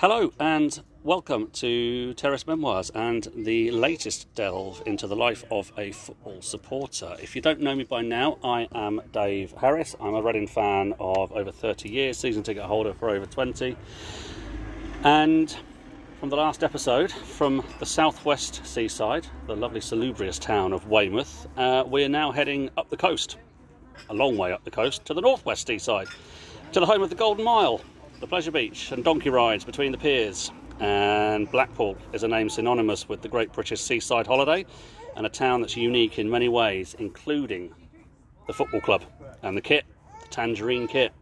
Hello and welcome to Terrace Memoirs and the latest delve into the life of a football supporter. If you don't know me by now, I am Dave Harris. I'm a Reading fan of over 30 years, season ticket holder for over 20. And from the last episode, from the southwest seaside, the lovely salubrious town of Weymouth, uh, we're now heading up the coast, a long way up the coast, to the northwest seaside, to the home of the Golden Mile the Pleasure Beach and donkey rides between the piers. And Blackpool is a name synonymous with the Great British Seaside Holiday and a town that's unique in many ways, including the football club and the kit, the Tangerine kit.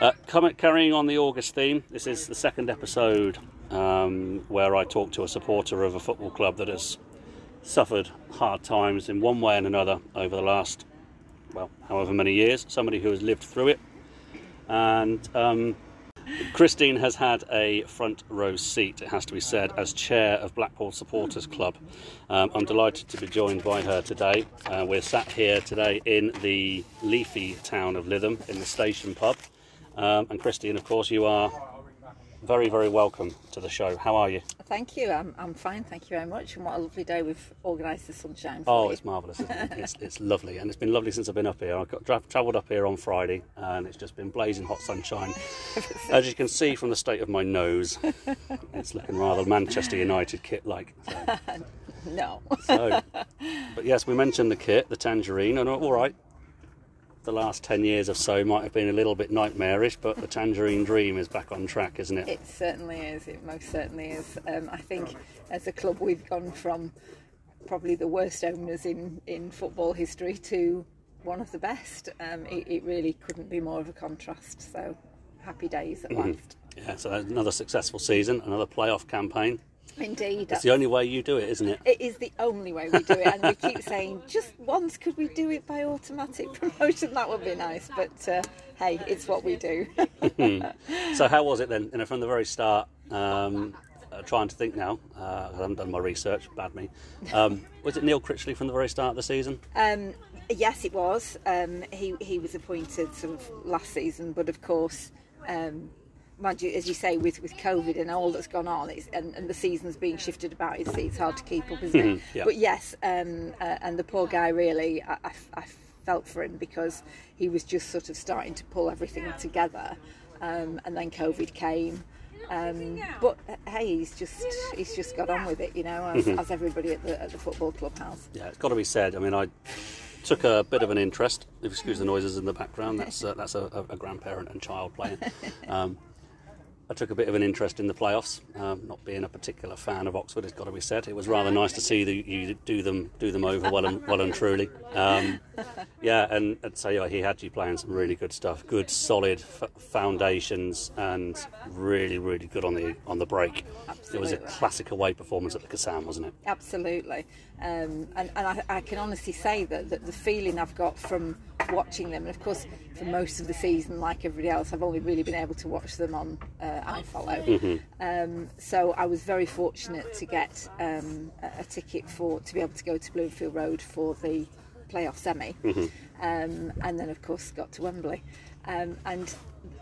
Uh, carrying on the August theme, this is the second episode um, where I talk to a supporter of a football club that has suffered hard times in one way and another over the last, well, however many years. Somebody who has lived through it. And um, Christine has had a front row seat, it has to be said, as chair of Blackpool Supporters Club. Um, I'm delighted to be joined by her today. Uh, we're sat here today in the leafy town of Lytham in the station pub. Um, and Christine, of course, you are very, very welcome to the show. How are you? Thank you. I'm, I'm fine. Thank you very much. And what a lovely day we've organised the sunshine. oh, you. it's marvellous. It? it's, it's lovely, and it's been lovely since I've been up here. I got tra- travelled up here on Friday, and it's just been blazing hot sunshine. As you can see from the state of my nose, it's looking rather Manchester United kit like. So. no. so, but yes, we mentioned the kit, the tangerine, and all right, the last 10 years or so might have been a little bit nightmarish, but the Tangerine Dream is back on track, isn't it? It certainly is. It most certainly is. Um, I think as a club, we've gone from probably the worst owners in, in football history to one of the best. Um, it, it, really couldn't be more of a contrast. So happy days at mm-hmm. last. Yeah, so another successful season, another playoff campaign. Indeed. It's the only way you do it, isn't it? It is the only way we do it. And we keep saying, just once, could we do it by automatic promotion? That would be nice. But uh, hey, it's what we do. so, how was it then? You know, from the very start, um, uh, trying to think now, uh, I haven't done my research, bad me. Um, was it Neil Critchley from the very start of the season? Um, yes, it was. Um, he, he was appointed sort of last season, but of course, um, mind you, as you say, with, with COVID and all that's gone on, and, and, the seasons being shifted about, it's, it's hard to keep up, isn't it? Mm-hmm. yeah. But yes, um, uh, and the poor guy really, I, I, I, felt for him because he was just sort of starting to pull everything together, um, and then COVID came. Um, but uh, hey, he's just he's just got on with it, you know, as, mm-hmm. as everybody at the, at the football club has. Yeah, it's got to be said. I mean, I took a bit of an interest. If you excuse the noises in the background, that's uh, that's a, a, grandparent and child playing. Um, I took a bit of an interest in the playoffs. Um, not being a particular fan of Oxford, it's got to be said. It was rather nice to see the, you do them do them over well and well and truly. Um, yeah, and I'd say yeah, he had you playing some really good stuff, good solid f- foundations, and really really good on the on the break. Absolutely. It was a classic away performance at the Kassam, wasn't it? Absolutely, um, and, and I, I, can honestly say that, that the feeling I've got from watching them, and of course for most of the season, like everybody else, I've only really been able to watch them on uh, iFollow. Mm-hmm. Um, so I was very fortunate to get um, a, a, ticket for to be able to go to Bloomfield Road for the playoff semi, mm-hmm. um, and then of course got to Wembley. Um, and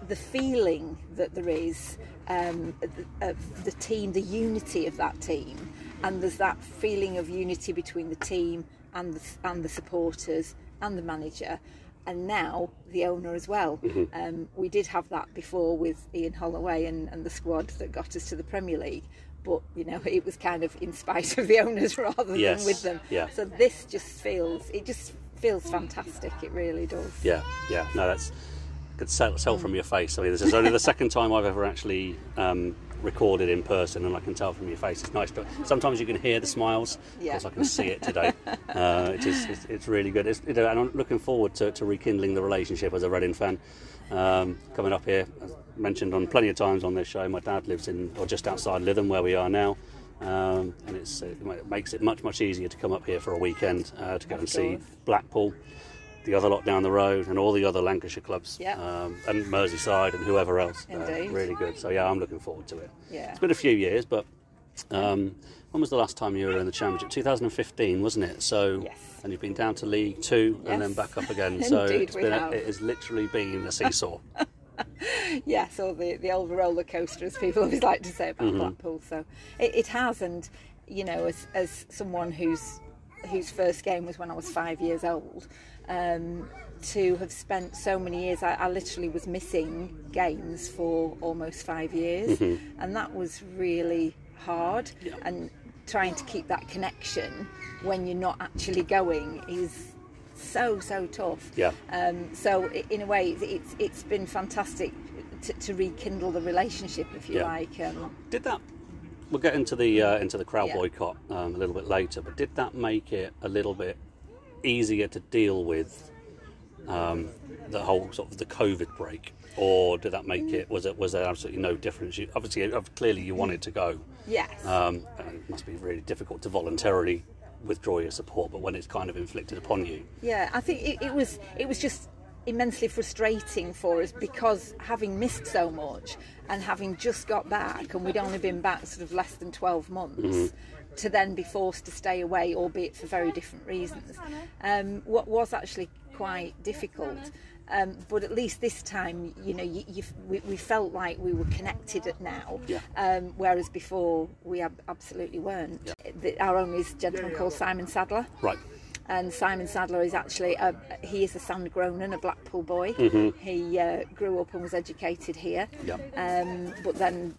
the feeling that there is um, of the team, the unity of that team, and there's that feeling of unity between the team and the, and the supporters and the manager and now the owner as well. Mm-hmm. Um, we did have that before with Ian Holloway and, and, the squad that got us to the Premier League, but you know it was kind of in spite of the owners rather yes. than with them. Yeah. So this just feels it just feels fantastic. It really does. Yeah, yeah. No, that's could sell, sell mm. from your face. I mean, this is only the second time I've ever actually. Um, recorded in person, and I can tell from your face it's nice. But sometimes you can hear the smiles yeah. because I can see it today. uh, it is, it's, it's, really good. It's, and I'm looking forward to, to, rekindling the relationship as a Reading fan. Um, coming up here, as mentioned on plenty of times on this show, my dad lives in or just outside Lytham, where we are now. Um, and it makes it much much easier to come up here for a weekend uh, to go and see Blackpool the other lot down the road and all the other Lancashire clubs yep. um, and Merseyside and whoever else. Uh, Indeed. Uh, really good. So yeah, I'm looking forward to it. Yeah. It's been a few years, but um, when was the last time you were in the Championship? 2015, wasn't it? So. Yes. And you've been down to League Two yes. and then back up again. so Indeed, it's been a, it has literally been a seesaw. yes, or the, the old roller coaster, as people always like to say about Blackpool. So it, it has, and you know, as, as someone whose whose first game was when I was five years old, um, to have spent so many years, I, I literally was missing games for almost five years, and that was really hard. Yeah. And trying to keep that connection when you're not actually going is so so tough. Yeah. Um, so in a way, it's it's, it's been fantastic to, to rekindle the relationship, if you Yeah. like. Um, Did that? We'll get into the uh, into the crowd Yeah. boycott um, a little bit later, but did that make it a little bit easier to deal with um, the whole sort of the COVID break, or did that make it? Was it was there absolutely no difference? You, obviously, uh, clearly, you wanted to go. yes. Um, and it must be really difficult to voluntarily withdraw your support, but when it's kind of inflicted upon you, Yeah, I think it, it was it was just immensely frustrating for us because having missed so much and having just got back and we'd only been back sort of less than 12 months to then be forced to stay away albeit for very different reasons um, what was actually quite difficult um, but at least this time you know you, you, we, we felt like we were connected now Yeah. um, whereas before we ab- absolutely weren't the, our owner is a gentleman called Simon Sadler right? and Simon Sadler is actually a, he is a Sand Gronan, a Blackpool boy. He uh, grew up and was educated here, Yeah. um, but then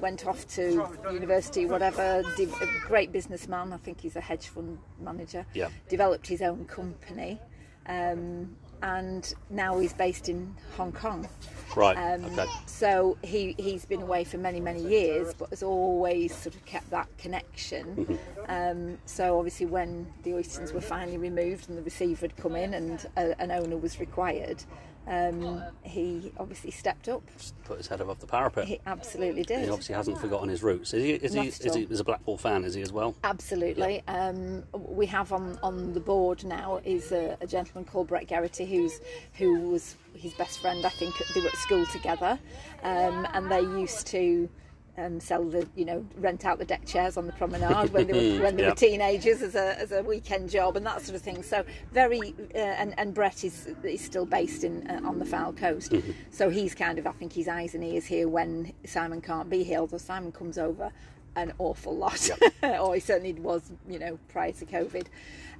went off to university, whatever. De- a great businessman. I think he's a hedge fund manager. Yeah. Developed his own company, um, and now he's based in Hong Kong. Right. Um, okay. So he, he's been away for many, many years, but has always sort of kept that connection. Um, so obviously, when the Oystons were finally removed and the receiver had come in and a, an owner was required, um, he obviously stepped up. Put his head above the parapet. He absolutely did. He obviously hasn't forgotten his roots. Is he? Is he? Is he? Is a Blackpool fan? Is he as well? Absolutely. Um, we have on, on the board now is a, a gentleman called Brett Garrity, who's who was his best friend. I think they were at school together, um, and they used to. Um, sell the, you know, rent out the deck chairs on the promenade when they were when they Yeah. were teenagers as a, as a weekend job and that sort of thing. So very, uh, and and Brett is is still based in uh, on the Fylde Coast, so he's kind of I think his eyes and ears here when Simon can't be here. Although Simon comes over an awful lot, or he certainly was, you know, prior to COVID.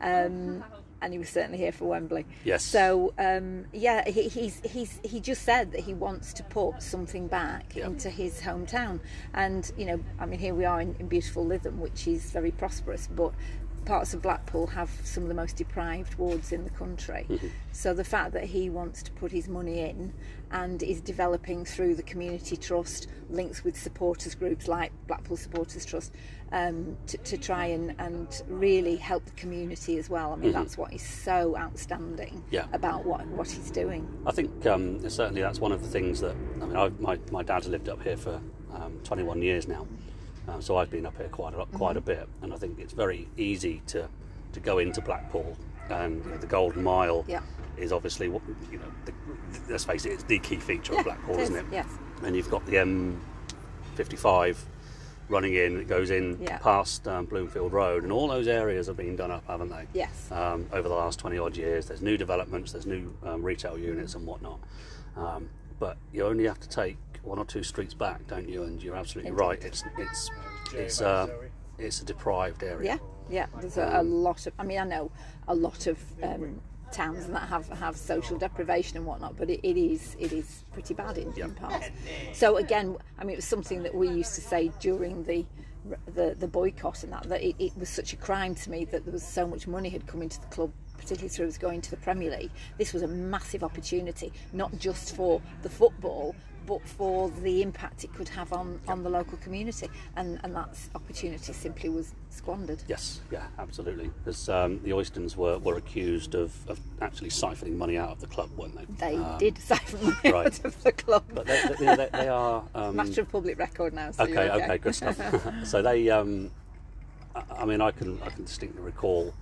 Um, and he was certainly here for Wembley. Yes. So um, yeah, he, he's he's he just said that he wants to put something back into his hometown, and you know, I mean, here we are in, in beautiful Lytham, which is very prosperous, but parts of Blackpool have some of the most deprived wards in the country. So the fact that he wants to put his money in and is developing through the community trust links with supporters groups like Blackpool Supporters Trust um, to, to try and, and really help the community as well. I mean, that's what is so outstanding Yeah. about what, what he's doing. I think um, certainly that's one of the things that I mean. I've, my my dad's lived up here for um, 21 years now, um, so I've been up here quite a lot, quite a bit, and I think it's very easy to to go into Blackpool, and you know, the Golden Mile Yeah. is obviously what you know. The, let's face it, it's the key feature of Blackpool, it isn't it? yes. And you've got the M55 running in, it goes in Yeah. past um, Bloomfield Road, and all those areas have been done up, haven't they? Yes. um, over the last 20 odd years. There's new developments, there's new um, retail units and whatnot. Um, but you only have to take one or two streets back, don't you? And you're absolutely Indeed. right. It's it's it's uh, it's a deprived area. Yeah, yeah. There's a, a lot of. I mean, I know a lot of um, towns that have have social deprivation and whatnot, but it, it is it is pretty bad in, Yeah. in parts. So again, I mean, it was something that we used to say during the the, the boycott and that that it, it was such a crime to me that there was so much money had come into the club. Particularly through us going to the Premier League, this was a massive opportunity, not just for the football, but for the impact it could have on, on the local community, and and that opportunity simply was squandered. Yes, yeah, absolutely. Because um, the Oystons were, were accused of, of actually siphoning money out of the club, weren't they? They Um, did siphon money right. out of the club. But they, they, they, they are. Um, Matter of public record now. So okay, okay, okay, good stuff. so they, um, I, mean, I can I can distinctly recall,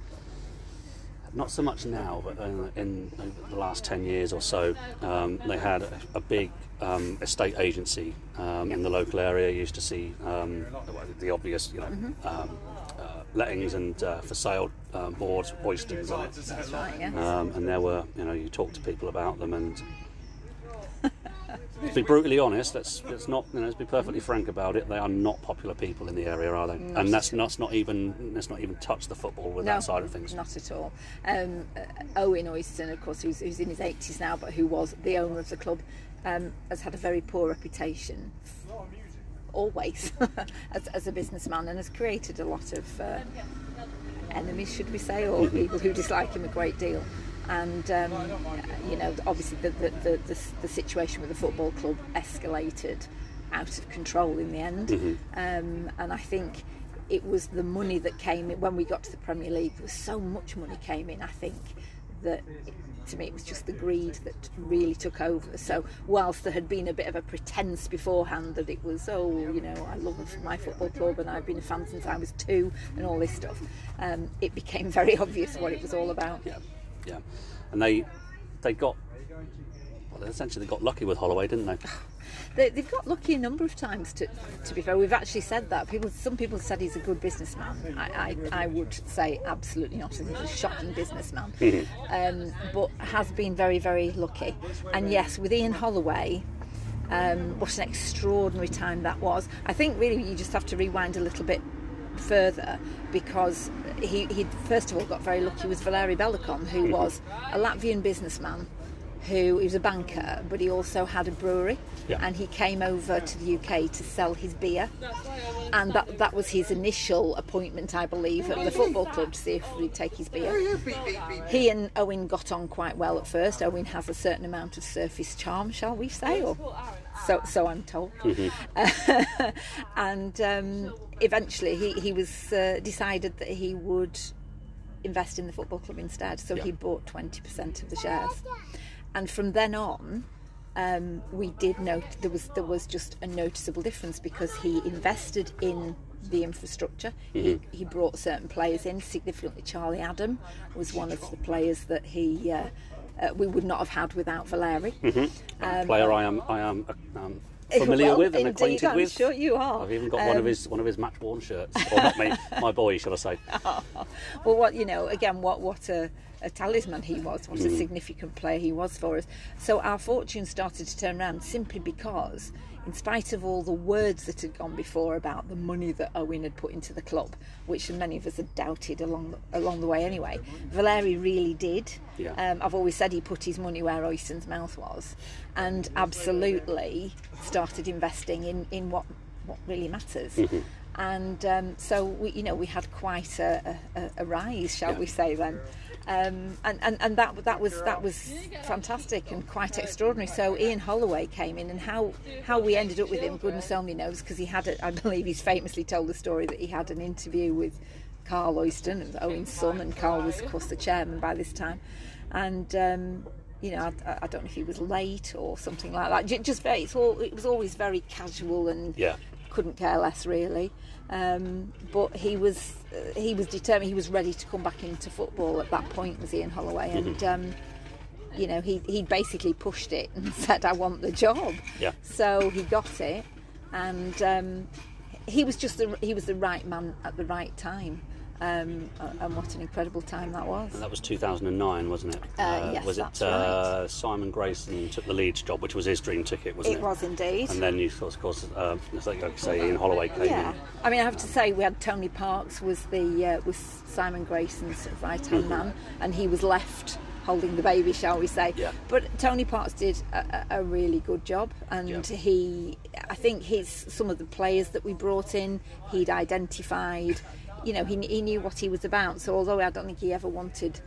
not so much now, but in, in the last ten years or so, um, they had a, a big um, estate agency um, in the local area. You used to see um, the obvious, you know. Mm-hmm. Um, uh, lettings and uh, for sale um, boards, oysters That's right. Yeah. um, and there were, you know, you talk to people about them, and to be brutally honest, let's let's not you know, let's be perfectly frank about it. They are not popular people in the area, are they? Not and that's not not even let's not even touch the football with that side of things. Not at all. Um, uh, Owen Oyston, of course, who's, who's in his 80s now, but who was the owner of the club, um, has had a very poor reputation always as, as, a businessman and has created a lot of uh, enemies, should we say, or people who dislike him a great deal. And um, you know, obviously, the, the, the, the, the situation with the football club escalated out of control in the end. Mm-hmm. Um, and I think it was the money that came in when we got to the Premier League. There was so much money came in. I think that to me it was just the greed that really took over. So whilst there had been a bit of a pretense beforehand that it was oh you know I love my football club and I've been a fan since I was two and all this stuff, um, it became very obvious what it was all about. Yeah, yeah, and they they got well, essentially they got lucky with Holloway, didn't they? They, they've got lucky a number of times. To, to be fair, we've actually said that. People, some people said he's a good businessman. I, I, I would say absolutely not. He's a shocking businessman, um, but has been very, very lucky. And yes, with Ian Holloway, um, what an extraordinary time that was. I think really you just have to rewind a little bit further because he, he first of all got very lucky with Valeri Belokon, who was a Latvian businessman who he was a banker, but he also had a brewery, Yeah. and he came over to the UK to sell his beer, and that that was his initial appointment, I believe, at the football club to see if we'd take his beer. He and Owen got on quite well at first. Owen has a certain amount of surface charm, shall we say, or so so I'm told. and um, eventually, he he was uh, decided that he would invest in the football club instead. So Yeah. he bought twenty percent of the shares, and from then on. Um, we did note there was there was just a noticeable difference because he invested in the infrastructure. He, he brought certain players in. Significantly, Charlie Adam was one of the players that he uh, uh, we would not have had without Valeri. A player I am I am uh, um, familiar Well, with and indeed, acquainted I'm with. sure you are. I've even got one of Um, his one of his match worn shirts, or not me, my boy, shall I say? well, what you know, again, what what a, a talisman he was, what a Mm. significant player he was for us. So our fortune started to turn around simply because, in spite of all the words that had gone before about the money that Owen had put into the club, which many of us had doubted along the, along the way anyway, Valeri really did. Yeah. Um, I've always said he put his money where Oyston's mouth was, and absolutely started investing in in what what really matters. And um, so we, you know, we had quite a, a, a rise, shall Yeah. we say then, um, and, and and that that was that was fantastic and quite extraordinary. So Ian Holloway came in, and how how we ended up with him, goodness only knows, because he had, a, I believe, he's famously told the story that he had an interview with Karl Oyston, and Owen's son, and Karl was of course the chairman by this time, and. Um, you know, I, I don't know if he was late or something like that. Just very, it's all, it was always very casual and Yeah. couldn't care less really. Um, but he was uh, he was determined. He was ready to come back into football at that point. Was Ian Holloway, and um, you know he he basically pushed it and said, "I want the job." Yeah. So he got it, and um, he was just the he was the right man at the right time. Um, and what an incredible time that was. And that was 2009, wasn't it? Uh, yes, was it that's uh, Simon Grayson took the Leeds job, which was his dream ticket, wasn't it? It was indeed. And then you, thought of course, uh, like I say, Ian Holloway came Yeah, in. I mean, I have to say we had Tony Parkes was the uh, was Simon Grayson's right hand man, and he was left holding the baby, shall we say? Yeah. But Tony Parkes did a, a a really good job, and Yeah. he, I think his some of the players that we brought in, he'd identified. You know, he, he knew what he was about. So although I don't think he ever wanted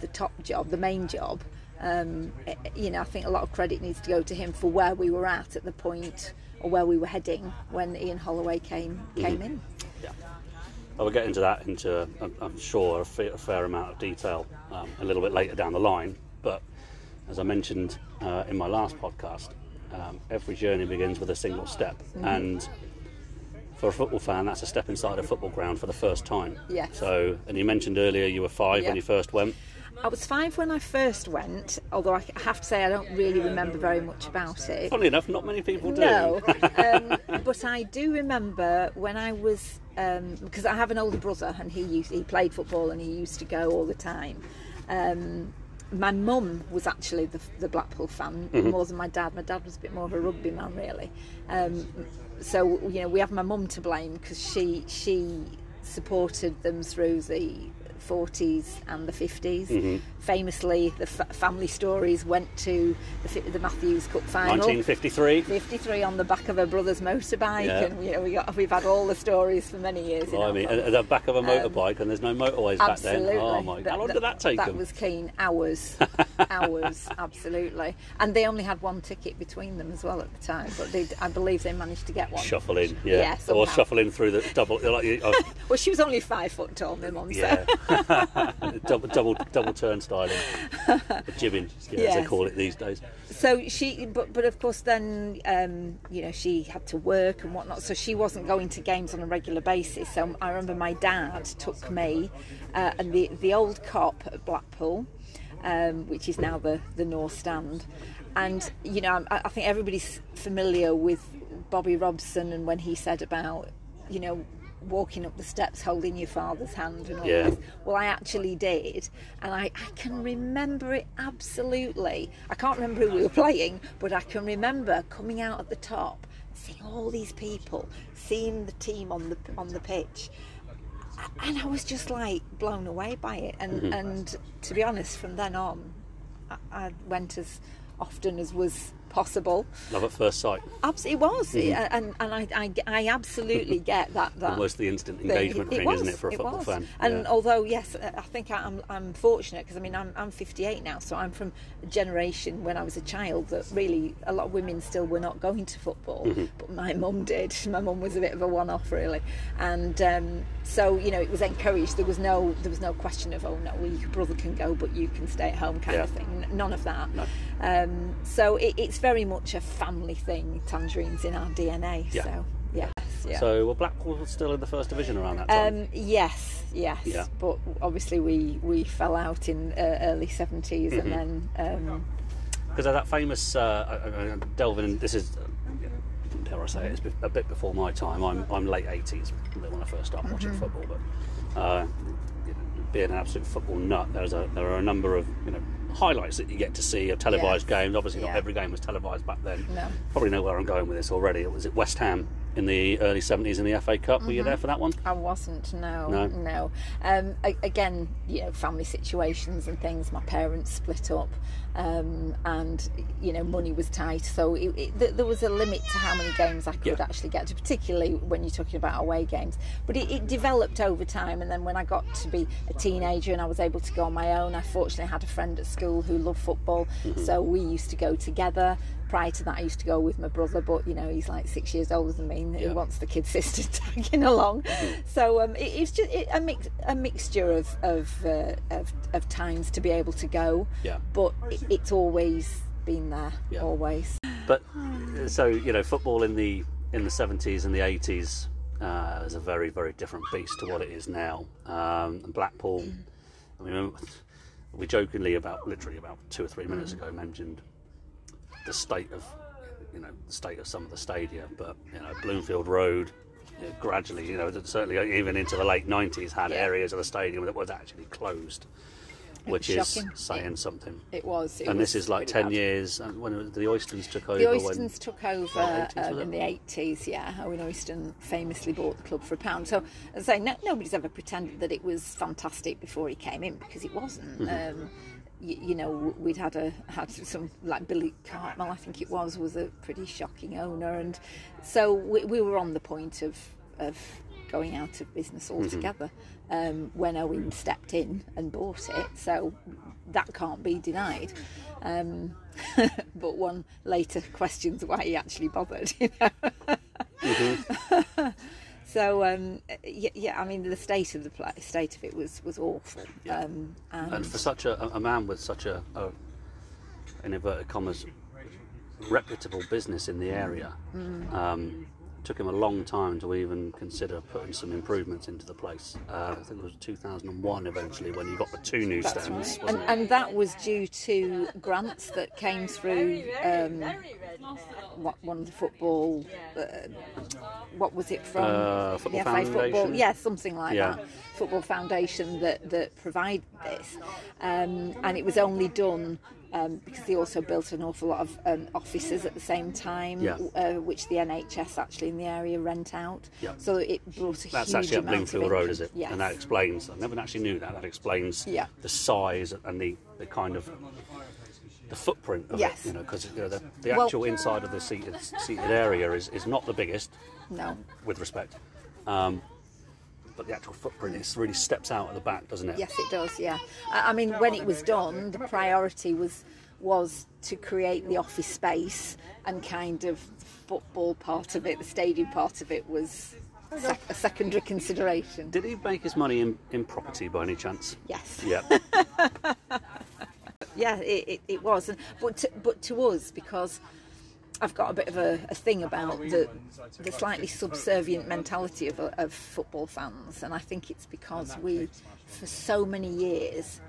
the top job, the main job. Um, eh, you know, I think a lot of credit needs to go to him for where we were at at the point, or where we were heading when Ian Holloway came came in. Yeah. I will get into that into, I'm, I'm sure, a fair, a fair amount of detail um, a little bit later down the line. But as I mentioned uh, in my last podcast, um, every journey begins with a single step. And for a football fan, that's a step inside a football ground for the first time. Yes. So, and you mentioned earlier you were five Yeah. when you first went. I was five when I first went, although I have to say I don't really remember very much about it. Funnily enough, not many people do. No, um, but I do remember when I was um, because I have an older brother and he used he played football and he used to go all the time. Um, my mum was actually the, the Blackpool fan Mm-hmm. more than my dad. My dad was a bit more of a rugby man, really. Um, so you know, we have my mum to blame because she she supported them through the 40s and the 50s. Mm-hmm. Famously, the f- family stories went to the, the Matthews Cup final. 1953. 53 on the back of a brother's motorbike, Yeah. and you know we got, we've had all the stories for many years. in Well, I mean, at the back of a motorbike, and there's no motorways back then. Absolutely. Oh my! How long did that take That them? was keen. Hours. Hours, absolutely. And they only had one ticket between them as well at the time, but they, I believe they managed to get one. Shuffle in, yeah, Yeah, or in through the double, like, oh, Well, she was only five foot tall, my mum said. yeah, double, double, double turnstiling, jibbing, yeah, as they call it these days. So she, but, but of course, then, um, you know, she had to work and whatnot, so she wasn't going to games on a regular basis. So I remember my dad took me uh, and the, the old cop at Blackpool, um, which is now the, the North Stand. And, you know, I, I think everybody's familiar with Bobby Robson and when he said about, you know, walking up the steps holding your father's hand and all Yeah. this. Well, I actually did, and I, I can remember it absolutely. I can't remember who we were playing, but I can remember coming out at the top, seeing all these people, seeing the team on the on the pitch, and I was just like blown away by it. And Mm-hmm. and to be honest, from then on, I, I went as often as was possible. Love at first sight, Absolutely, it was, and and I, I, I absolutely get that that almost the instant engagement It thing, was, isn't it, for a football was. fan? And Yeah. although yes, I think I'm I'm fortunate because I mean I'm I'm 58 now, so I'm from a generation when I was a child that really a lot of women still were not going to football, Mm-hmm. but my mum did. My mum was a bit of a one-off really, and um, so you know it was encouraged. There was no there was no question of oh no, well your brother can go, but you can stay at home kind of thing. None of that. No. Um, so it, it's very much a family thing. Tangerines in our DNA. Yeah. So yes, yeah. So, were Blackpool still in the first division around that time? Um, yes, yes. Yeah. But obviously we, we fell out in uh, early 70s Mm-hmm. and then um, Because of that famous uh, delving this is uh, dare I say it, it's a bit before my time. I'm, I'm late 80s when I first started Mm-hmm. watching football, but uh, being an absolute football nut, there's a there are a number of you know highlights that you get to see of televised Yes. games. Obviously, not every game was televised back then. No. Probably know where I'm going with this already. It was at West Ham in the early 70s in the FA Cup. Were Mm-hmm. you there for that one? I wasn't. No, No? no. Um, again, you know, family situations and things. My parents split up, um, and you know, money was tight, so it, it, th- there was a limit to how many games I could Yeah. actually get to, particularly when you're talking about away games. But it, it developed over time, and then when I got to be a teenager and I was able to go on my own, I fortunately had a friend at school who loved football, so we used to go together. Prior to that, I used to go with my brother, but you know, he's like six years older than me. and He wants the kid sister tagging along. So um, it, it's just it, a mix, a mixture of of, uh, of of times to be able to go. Yeah. But it, it's always been there, Yeah. always. But so you know, football in the in the seventies and the eighties uh, is a very very different beast to what it is now. Um, Blackpool, I mean, we jokingly about literally about two or three minutes ago mentioned the state of you know the state of some of the stadia, but you know Bloomfield Road. you know, gradually, you know, certainly even into the late '90s, had Yeah. areas of the stadium that was actually closed, which is shocking. saying something. It was. It and was this is like really 10 bad. years and when the Oystons took over The Oystons took over Right, 80s, um, in the 80s, yeah. Owen Oyston famously bought the club for a pound. So, as I say, no, nobody's ever pretended that it was fantastic before he came in because it wasn't. Mm-hmm. Um, you, you know, we'd had a had some like Billy Cartmel, I think it was, was a pretty shocking owner, and so we, we were on the point of of going out of business Mm-hmm. altogether um, when Owen stepped in and bought it. So that can't be denied. Um, but one later questions why he actually bothered. You know. so um, yeah, yeah, I mean the state of the pla state of it was was awful. Yeah. Um, and, and for such a, a man with such a, a in inverted commas reputable business in the area Mm. um, took him a long time to even consider putting some improvements into the place uh, I think it was 2001 eventually when you got the two new stands and, and that was due to grants that came through um, what one of the football. Uh, what was it from? Uh, Football the FA Football, yeah, something like Yeah. that. Football Foundation that that provided this, um, and it was only done. Um, because they also built an awful lot of um, offices at the same time, Yeah. uh, which the NHS actually in the area rent out. Yeah. So it brought a That's huge actually at Bloomfield Road, is it? Yes. And that explains. I never actually knew that. That explains Yeah. the size and the, the kind of the footprint of Yes. it. You know, because you know, the, the Well- actual inside of the seated seated area is, is not the biggest, no, with respect. Um, but the actual footprint is really steps out at the back, doesn't it? Yes, it does. Yeah, I I mean, when it was done, the priority was was to create the office space, and kind of the football part of it, the stadium part of it, was sec- a secondary consideration. Did he make his money in, in property by any chance? Yes. Yeah. Yeah, it, it, it was, and, but to, but to us because. I've got a bit of a, a thing about the, the slightly subservient mentality of, of football fans, and I think it's because we, for so many years,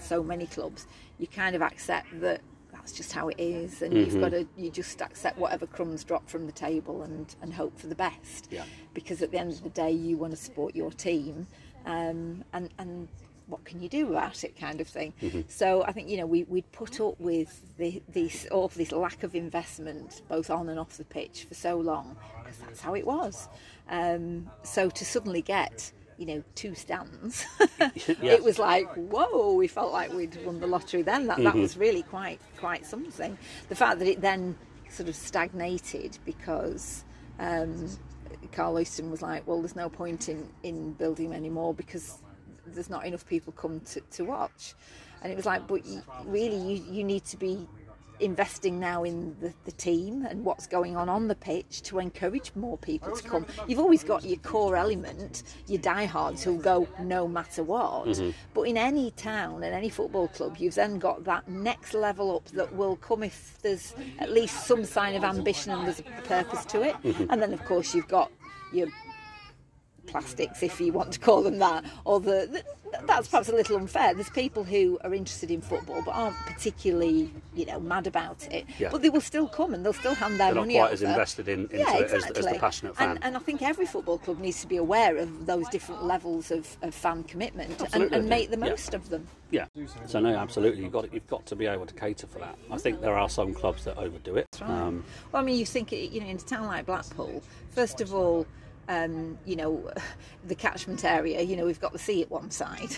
so many clubs, you kind of accept that that's just how it is, and you've got to you just accept whatever crumbs drop from the table and, and hope for the best. Yeah. Because at the end of the day, you want to support your team, um, and and what can you do about it, kind of thing. So I think you know we we'd put up with the, this all this lack of investment both on and off the pitch for so long because that's how it was. Um, so to suddenly get you know two stands, it was like whoa! We felt like we'd won the lottery. Then that that was really quite quite something. The fact that it then sort of stagnated because. Um, Karl Oyston was like, well, there's no point in, in building anymore because there's not enough people come to, to watch. And it was like, but you, really, you, you need to be investing now in the, the team and what's going on on the pitch to encourage more people to come. You've always got your core element, your diehards who'll go no matter what. Mm-hmm. But in any town and any football club, you've then got that next level up that will come if there's at least some sign of ambition and there's a purpose to it. Mm-hmm. And then, of course, you've got your plastics, if you want to call them that, or the, the that's perhaps a little unfair. There's people who are interested in football but aren't particularly, you know, mad about it. Yeah. But they will still come and they'll still hand their They're not quite over. as invested in- into yeah, it as- as the passionate fan. And, and I think every football club needs to be aware of those different levels of, of fan commitment and, and make the Yeah. most of them. Yeah. So no, absolutely. You've got you've got to be able to cater for that. I think there are some clubs that overdo it. Um, Well, I mean, you think, you know, in a town like Blackpool, first of all, um, you know, the catchment area, you know, we've got the sea at one side.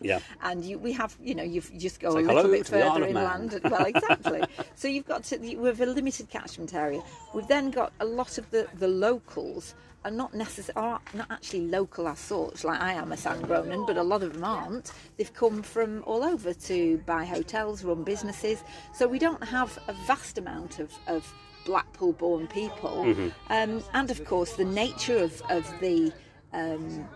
yeah. and you, we have, you know, you've just go a little bit to the Isle further inland. Well, exactly. so you've got to, we have a limited catchment area. We've then got a lot of the, the locals are not necessarily are not actually local as such. Like I am a Sandgronan, but a lot of them aren't. They've come from all over to buy hotels, run businesses. So we don't have a vast amount of, of Blackpool born people. Mm-hmm. Um, and of course, the nature of, of the um,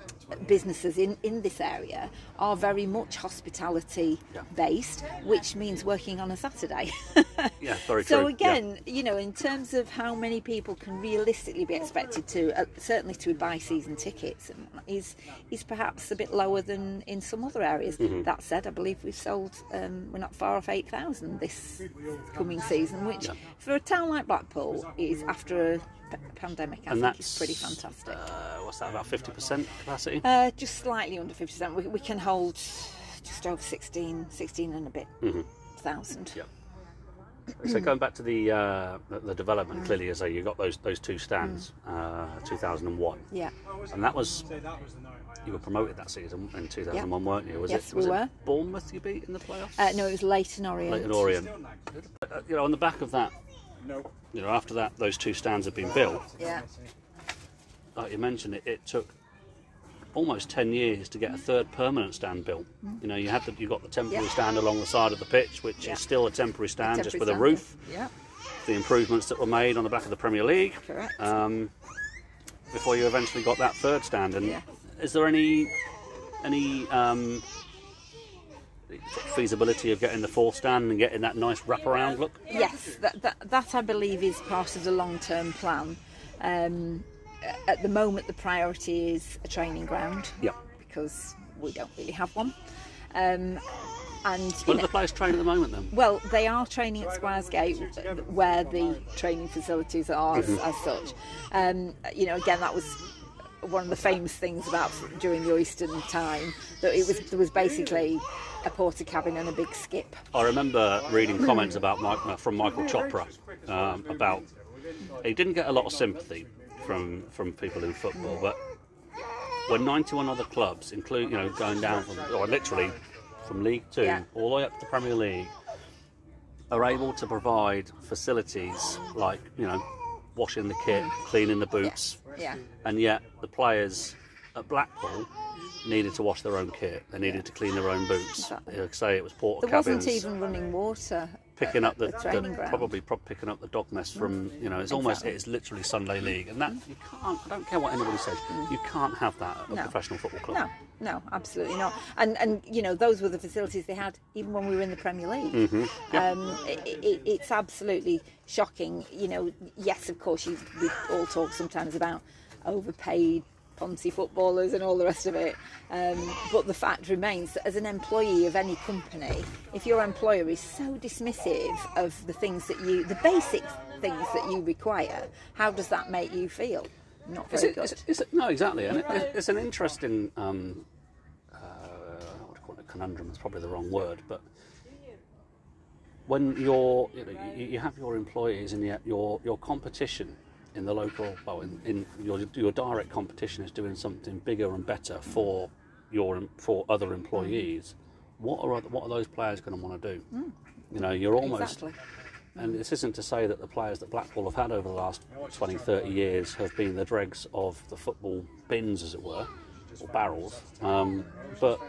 businesses in, in this area are very much hospitality Yeah. based, which means working on a Saturday. Yeah, very so true. Yeah. again, you know, in terms of how many people can realistically be expected to, uh, certainly to buy season tickets, and is is perhaps a bit lower than in some other areas. Mm-hmm. That said, I believe we've sold um, we're not far off eight thousand this coming season, which Yeah. for a town like Blackpool is after a pandemic. I and think that's is pretty fantastic. Uh, what's that? About fifty percent capacity. Uh, just slightly under 50%. We, we can hold just over 16, 16 and a bit thousand. Yeah. So going back to the uh, the, development, Mm. clearly as you got those those two stands, uh, 2001, Yeah. and that was you were promoted that season in 2001, weren't you? Was Yes, it was we it were. Bournemouth you beat in the playoffs? Uh, no, it was Leyton Orient. Leyton Orient. Uh, you know, on the back of that, you know, after that, those two stands had been built. Yeah. Like you mentioned, it, it took almost 10 years to get a third permanent stand built. You know, you had the, you got the temporary Yeah. stand along the side of the pitch, which Yeah. is still a temporary stand, just with a roof. Yeah. The improvements that were made on the back of the Premier League. Correct. Um, before you eventually got that third stand. And Yeah. is there any any um, feasibility of getting the fourth stand and getting that nice wraparound look? Yes, that, that, that I believe is part of the long term plan. Um, at the moment, the priority is a training ground Yeah. because we don't really have one. Um, and Where know, the players train at the moment then? well, they are training at Squires Gate, where the training facilities are as, as such. Um, you know, again, that was one of the famous things about during the Oyston time that it was there was basically a Portakabin and a big skip. I remember reading comments about Mike, uh, from Michael Chopra um, about he didn't get a lot of sympathy from from people in football, but when 91 other clubs, include you know going down from or literally from League Two Yeah. all the way up to the Premier League, are able to provide facilities like you know washing the kit, cleaning the boots, Yeah. and yet the players at Blackpool needed to wash their own kit. They needed to clean their own boots. Exactly. Like say it was There cabins wasn't even running water. picking up the, the training the ground. probably pro- picking up the dog mess from you know it's almost it's literally Sunday league and that you can't I don't care what anybody says you can't have that at a No. professional football club No, no, absolutely not. And and you know those were the facilities they had even when we were in the Premier League. Mm-hmm. Yeah. Um, it, it, it's absolutely shocking. You know, yes, of course, you, we all talk sometimes about overpaid Ponzi footballers and all the rest of it. Um, but the fact remains that as an employee of any company, if your employer is so dismissive of the things that you, the basic things that you require, how does that make you feel? Not very it, good. is it, is it, no, exactly, and it, it's an interesting. Um, uh, what do you call it? A conundrum is probably the wrong word, but when you're, you, know, you, you have your employees and your your competition in the local, well, in, in your your direct competition is doing something bigger and better for your for other employees. What are oth- what are those players going to want to do? You know, you're almost Exactly. and this isn't to say that the players that Blackpool have had over the last 20, 30 years have been the dregs of the football bins, as it were, or barrels. Um, but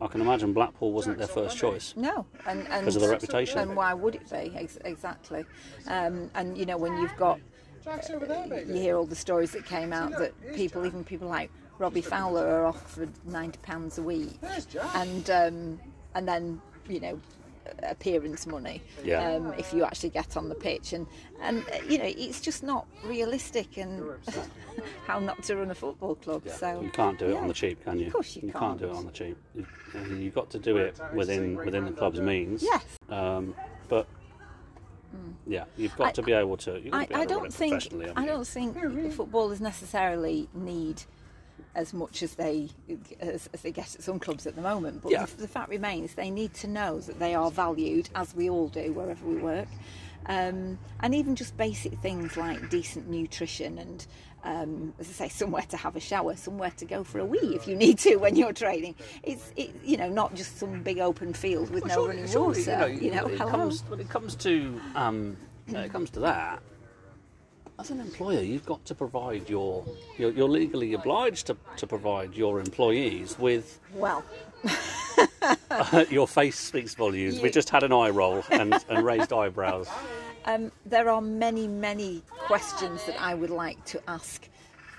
I can imagine Blackpool wasn't their first choice. No, and, and 'Cause of the reputation. And why would it be? Ex- exactly. Um, and you know when you've got, you hear all the stories that came out that people, even people like Robbie Fowler, are offered ninety pounds a week, and um, and then you know appearance money Yeah. um, if you actually get on the pitch and and uh, you know it's just not realistic and how not to run a football club so You can't do it on the cheap, can you? Of course you can't. can't. do it on the cheap. You, you've got to do it within within the club's means. Yes. Um, but yeah, you've got I- to be able to. You've got I, to be I able to don't it think I don't think footballers necessarily need as much as they as, as they get at some clubs at the moment. But Yeah. the, the fact remains they need to know that they are valued, as we all do wherever we work, um, and even just basic things like decent nutrition and. Um, as I say, somewhere to have a shower, somewhere to go for a wee if you need to when you're training. It's it, you know not just some big open field with no Surely- running surely, water. you You know, know, it comes when it comes to um, when it comes to that. As an employer, you've got to provide your you're, you're legally obliged to, to provide your employees with well, your face speaks volumes. We just had an eye roll and, and raised eyebrows. Um, there are many, many questions that I would like to ask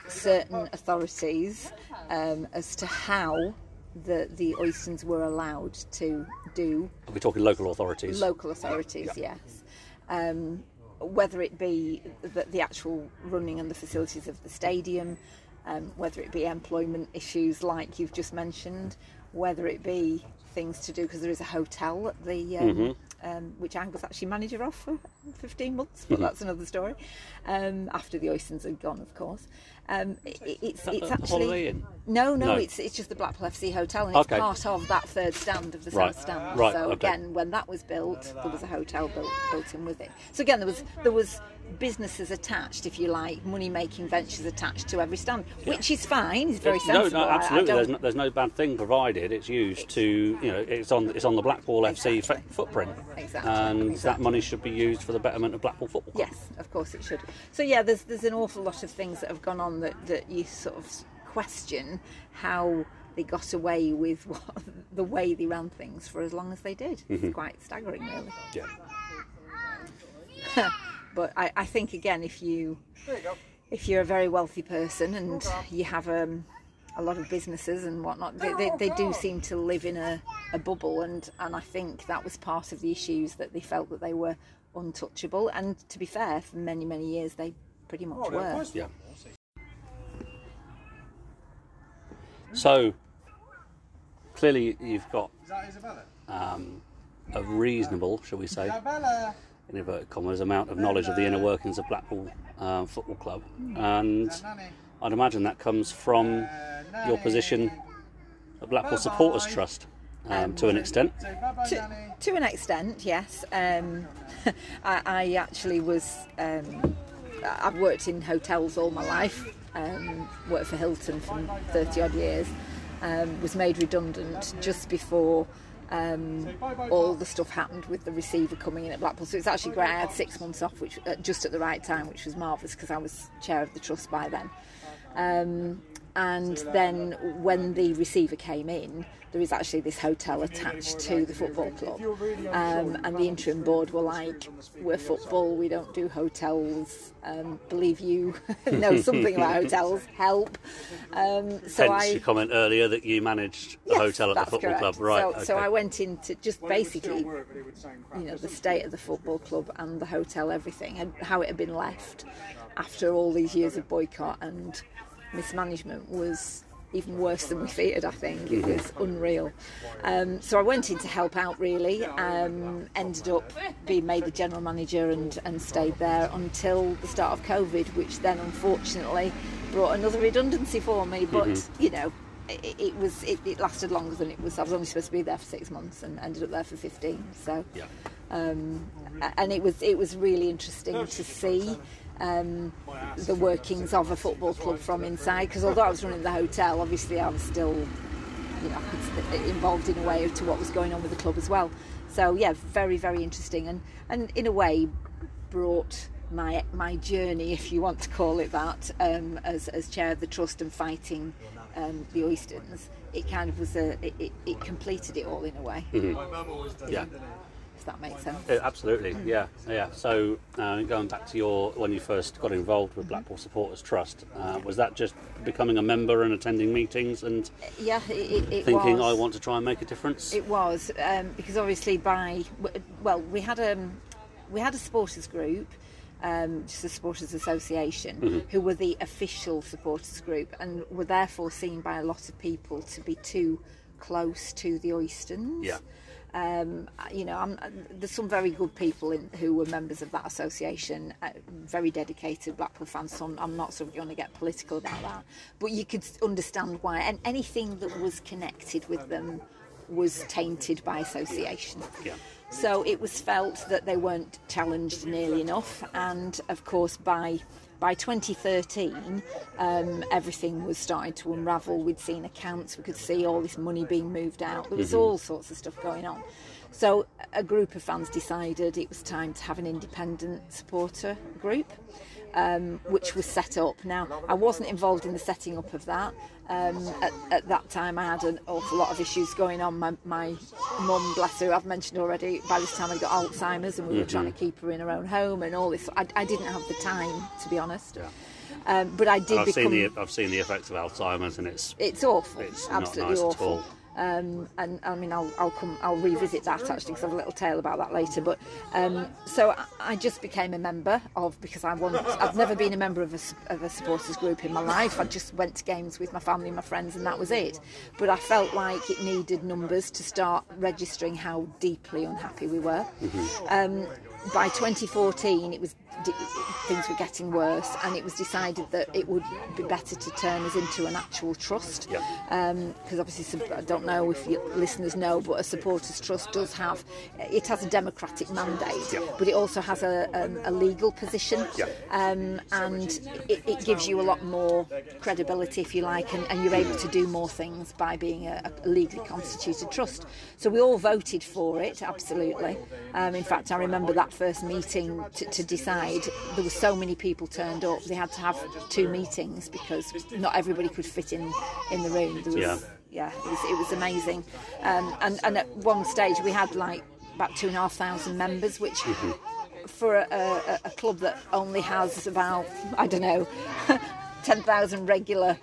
certain authorities um, as to how the the Oystons were allowed to do We're we talking local authorities? local authorities, yes. Um, whether it be the, the actual running and the facilities of the stadium, um, whether it be employment issues like you've just mentioned, whether it be things to do because there is a hotel at the um, um, which I was actually manager of for 15 months, but that's another story. Um, after the Oystons are gone, of course. Um, it, it's it's actually no, no, No. it's it's just the Blackpool FC hotel, and it's Okay. part of that third stand of the Right, south stand. right, so okay. again, when that was built, there was a hotel built, built in with it. So again, there was there was businesses attached, if you like, money making ventures attached to every stand, which is fine. It's very no, sensible. no, I absolutely. there's, no, there's no bad thing provided it's used to, you know, it's on it's on the Blackpool FC Exactly. f- footprint, Exactly, and that money should be used for the betterment of Blackpool football. Club. Yes, of course it should. So yeah, there's there's an awful lot of things that have gone on that, that you sort of question how they got away with what, the way they ran things for as long as they did. Mm-hmm. It's quite staggering, really. Yeah. But I, I think again, if you if you're a very wealthy person and you have um, a lot of businesses and whatnot, they, they, they do seem to live in a, a bubble, and and I think that was part of the issues that they felt that they were untouchable. And to be fair, for many many years they pretty much were. Yeah. So, clearly you've got Is that Isabella? um, a reasonable, shall we say, Isabella! In inverted commas, amount of knowledge of the inner workings of Blackpool um, Football Club, and Is that Nanny? I'd imagine that comes from Uh, your position at Blackpool Supporters Trust um, to an extent. Say bye bye, to, to an extent, yes. Um, I, I actually was. Um, I've worked in hotels all my life. Um, worked for Hilton for 30 odd years. Um, was made redundant just before um, all the stuff happened with the receiver coming in at Blackpool. So it's actually great. I had six months off, which uh, just at the right time, which was marvellous because I was chair of the trust by then. Um, and then when the receiver came in, there is actually this hotel attached to the football club. Um, and the interim board were like, we're football, we don't do hotels. Um, believe you know something about hotels, help. Um, so Hence I, your comment earlier that you managed the Yes, hotel at the football correct. club, right? So, so. I went into just basically, you know, the state of the football club and the hotel, everything, and how it had been left after all these years of boycott and mismanagement was even worse than we feared. I think it was unreal. Um, so I went in to help out. Really, um, ended up being made the general manager and and stayed there until the start of COVID, which then unfortunately brought another redundancy for me. But you know, it, it was it, it lasted longer than it was. I was only supposed to be there for six months and ended up there for fifteen. So, Yeah. um, and it was it was really interesting to see. Um, the workings of a football club from inside because although I was running the hotel obviously I was still you know involved in a way to what was going on with the club as well. So yeah very very interesting and and in a way brought my my journey if you want to call it that um, as, as chair of the trust and fighting um, the Oystons it kind of was a it, it, it completed it all in a way. My mum always does yeah. If that makes sense Yeah, absolutely, yeah, yeah. So uh, going back to your when you first got involved with Blackpool Supporters Trust, uh, was that just becoming a member and attending meetings and yeah it, it, thinking was. I want to try and make a difference? It was um, because obviously by well we had a we had a supporters group, um, just a supporters association, Mm-hmm. who were the official supporters group and were therefore seen by a lot of people to be too close to the Oystons. Yeah. Um, you know, I'm, there's some very good people in, who were members of that association, uh, very dedicated Blackpool fans. So I'm, I'm not sort of going to get political about that, but you could understand why. And anything that was connected with them was tainted by association. Yeah. So it was felt that they weren't challenged nearly enough, and of course by by 2013, um, everything was starting to unravel. We'd seen accounts, we could see all this money being moved out. There was all sorts of stuff going on. So a group of fans decided it was time to have an independent supporter group. Um, which was set up. Now, I wasn't involved in the setting up of that. Um, at, at that time, I had an awful lot of issues going on. My, my mum, bless her, I've mentioned already, by this time I'd got Alzheimer's and we were trying to keep her in her own home and all this. I, I didn't have the time, to be honest. Um, but I did I've become. seen the I've seen the effects of Alzheimer's and it's It's awful. It's absolutely nice awful. Um, and I mean, I'll, I'll come, I'll revisit that actually because I have a little tale about that later. But um, so I, I just became a member of because I want. I've never been a member of a, of a supporters group in my life. I just went to games with my family and my friends, and that was it. But I felt like it needed numbers to start registering how deeply unhappy we were. Um, by 2014, it was d- things were getting worse, and it was decided that it would be better to turn us into an actual trust. Yeah. Because obviously, I don't know if your listeners know, but a supporters trust does have it has a democratic mandate, Yeah. but it also has a, um, a legal position, Yeah. um, and it, it gives you a lot more credibility, if you like, and, and you're able to do more things by being a, a legally constituted trust. So we all voted for it, absolutely. Um, in fact, I remember that first meeting to, to decide. There were so many people turned up; they had to have two meetings because not everybody could fit in in the room. There was, Yeah. yeah, it was, it was amazing. Um, and, and at one stage, we had like about two and a half thousand members, which for a, a, a club that only has about, I don't know, 10,000 regular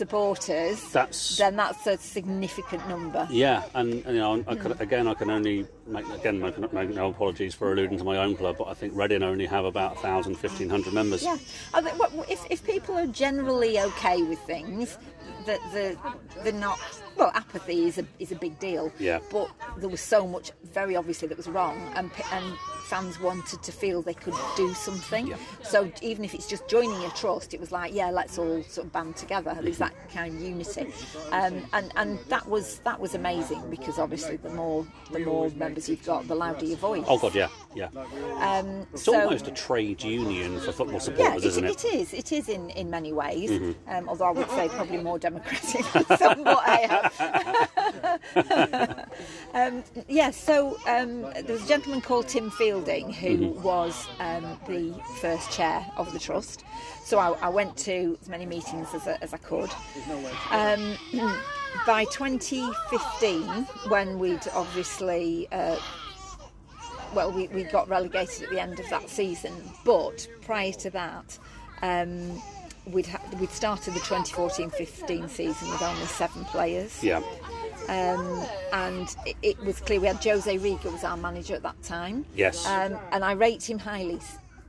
supporters, That's- then that's a significant number. Yeah, and, and, you know, I could, again, I can only make again make, make no apologies for alluding to my own club, but I think Reading only have about 1,000, 1,500 members. Yeah, I think if, if people are generally okay with things, the the the not well apathy is a is a big deal. Yeah. But there was so much very obviously that was wrong, and and fans wanted to feel they could do something. Yeah. So even if it's just joining a trust, it was like yeah, let's all sort of band together. There's that kind of unity, um, and and that was that was amazing because obviously the more the more members you've got, the louder your voice. Oh God, yeah, yeah. Um, It's so, almost a trade union for football yeah, supporters, it, isn't it? it is. It is in, in many ways. Mm-hmm. Um, although I would say probably more democratic than some, but I um, yeah. So um, there was a gentleman called Tim Fielding who Mm-hmm. was um, the first chair of the trust. So I, I went to as many meetings as, I- as I could. Um, by 2015, when we'd obviously uh, well, we, we got relegated at the end of that season, but prior to that, um, we'd ha- we'd started the 2014-15 season with only seven players, Yeah, um, and it, it was clear we had Jose Riga was our manager at that time, yes. um, and I rate him highly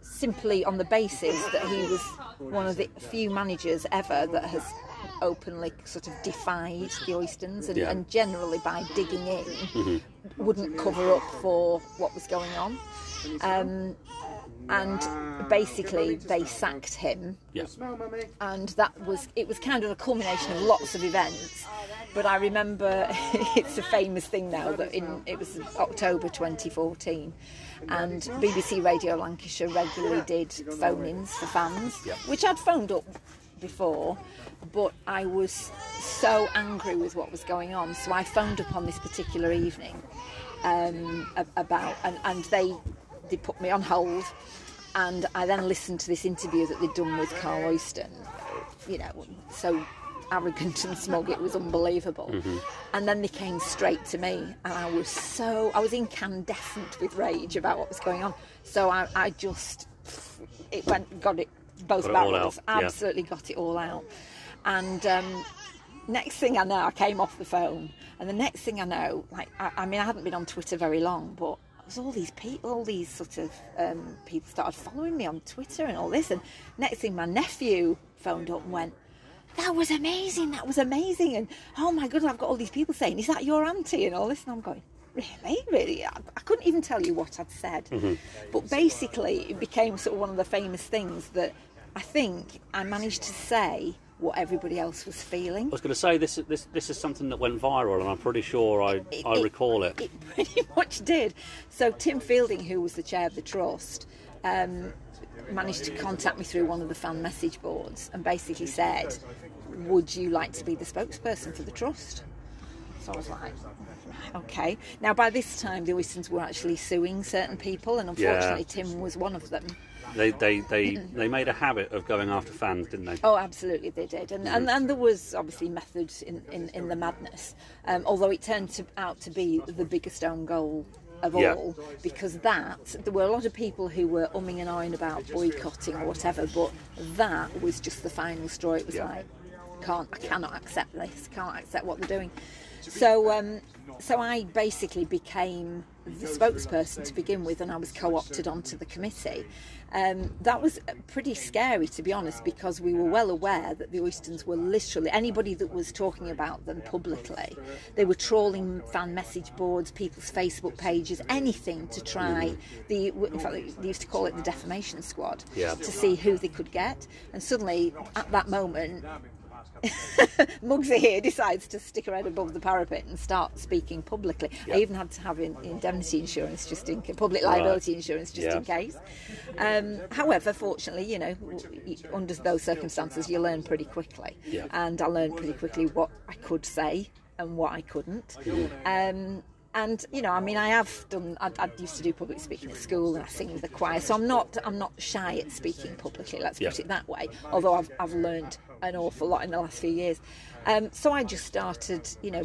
simply on the basis that he was one of the few managers ever that has openly sort of defied the Oystons and, Yeah. and generally by digging in wouldn't cover up for what was going on. Um, and basically they sacked him yeah. and that was it was kind of a culmination of lots of events but i remember it's a famous thing now that in it was october 2014 and bbc radio lancashire regularly did phone-ins for fans Yeah. which i'd phoned up before but i was so angry with what was going on so i phoned up on this particular evening um, about and, and they they put me on hold and I then listened to this interview that they'd done with Karl Oyston you know so arrogant and smug it was unbelievable. And then they came straight to me and I was so I was incandescent with rage about what was going on. So I, I just it went got it both Got barrels out, yeah. absolutely got it all out and um, next thing I know, I came off the phone, and the next thing I know, like I, I mean, I hadn't been on Twitter very long, but all these people, all these sort of um, people started following me on Twitter and all this, and next thing my nephew phoned up and went. That was amazing. That was amazing. And oh my goodness, I've got all these people saying, "Is that your auntie?" and all this. And I'm going, "Really, really?" I, I couldn't even tell you what I'd said. But basically, it became sort of one of the famous things that I think I managed to say what everybody else was feeling. I was going to say this. This this is something that went viral, and I'm pretty sure I It- I recall it. It pretty much did. So Tim Fielding, who was the chair of the trust, um, managed to contact me through one of the fan message boards and basically said, "Would you like to be the spokesperson for the trust?" So I was like, "Okay." Now by this time, the Oystons were actually suing certain people, and unfortunately, Tim was one of them. They they they they made a habit of going after fans, didn't they? Oh, absolutely, they did, and and, and there was obviously methods in, in, in the madness. Um, although it turned to, out to be the biggest own goal of Yeah. all, because that there were a lot of people who were umming and ahhing about boycotting or whatever, but that was just the final straw. It was Yeah. like, can't, I cannot accept this, can't accept what they're doing. So, um, so I basically became the spokesperson to begin with, and I was co-opted onto the committee. Um, that was pretty scary, to be honest, because we were well aware that the Oystons were literally anybody that was talking about them publicly. They were trawling fan message boards, people's Facebook pages, anything to try. The in fact, they used to call it the defamation squad Yeah. to see who they could get. And suddenly, at that moment, Muggsy here decides to stick her head above the parapet and start speaking publicly. Yeah. I even had to have in, indemnity insurance just in public liability insurance just Yeah. in case. Um, however, fortunately, you know, under those circumstances, you learn pretty quickly. Yeah. And I learned pretty quickly what I could say and what I couldn't. Um, and you know, I mean, I have done. I, I used to do public speaking at school, and I sing with the choir. So I'm not. I'm not shy at speaking publicly. Let's put it that way. Although I've I've learned an awful lot in the last few years. Um, so I just started. You know,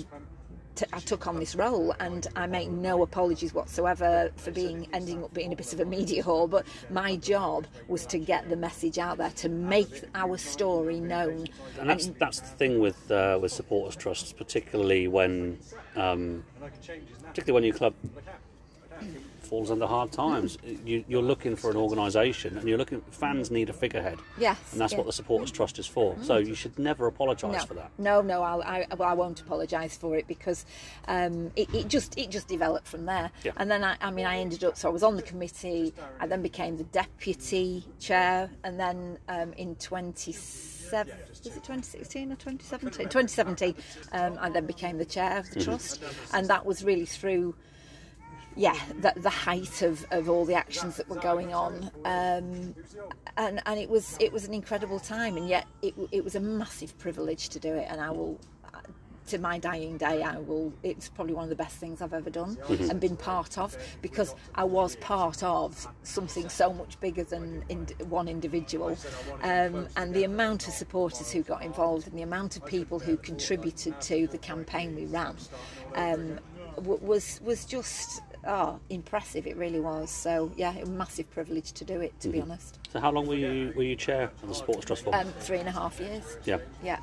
t- I took on this role, and I make no apologies whatsoever for being ending up being a bit of a media whore. But my job was to get the message out there, to make our story known. And that's that's the thing with uh, with supporters trusts, particularly when um, particularly when your club falls under hard times. You, you're looking for an organisation, and you're looking. Fans need a figurehead. Yes, and that's yeah. what the supporters trust is for. So you should never apologise no, for that. No, no, I'll, I, well, I won't apologise for it because um, it, it just it just developed from there. Yeah. And then I, I mean, I ended up so I was on the committee. I then became the deputy chair, and then um, in 27 was it 2016 or 2017? 2017, um, I then became the chair of the trust, and that was really through yeah, the, the height of, of all the actions that were going on, um, and and it was it was an incredible time, and yet it it was a massive privilege to do it, and I will. To my dying day, I will. It's probably one of the best things I've ever done and been part of because I was part of something so much bigger than in, one individual. Um, and the amount of supporters who got involved and the amount of people who contributed to the campaign we ran um, was was just oh impressive. It really was. So yeah, a massive privilege to do it. To be honest, So how long were you were you chair of the Sports Trust for? um, three and a half years. yeah. Yeah.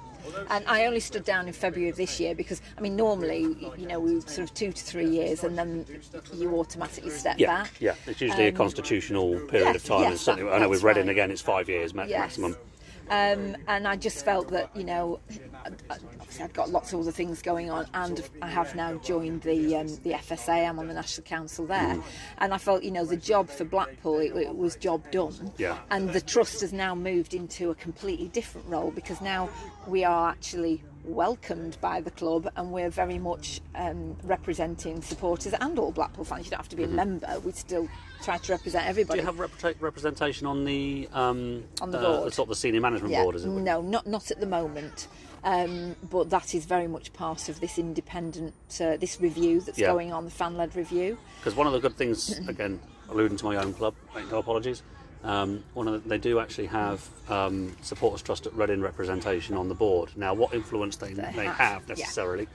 And I only stood down in February of this year because, I mean, normally, you know, we sort of two to three years and then you automatically step Yeah, back. yeah. It's usually a Um, constitutional period yes, of time. yes, that- I know we've Reading right. again, it's five years ma- Yes. maximum. Um, and I just felt that, you know, obviously I'd got lots of other things going on, and I have now joined the um, the FSA. I'm on the National Council there, Mm. and I felt, you know, the job for Blackpool it, it was job done. Yeah. And the trust has now moved into a completely different role because now we are actually welcomed by the club and we're very much um, representing supporters and all Blackpool fans. You don't have to be a member. We still try to represent Mm-hmm. Do you have repre- representation on the um, On the uh, board? sort of the senior management board? Is it? No, not not at the moment. Um, but that is very much part of this independent, uh, this review that's Yeah. going on, the fan-led review. Because one of the good things, again, alluding to my own club, make no apologies. Um, one of the, they do actually have um, supporters trust at Reading representation on the board. Now, what influence they, they, have, have yeah. necessarily,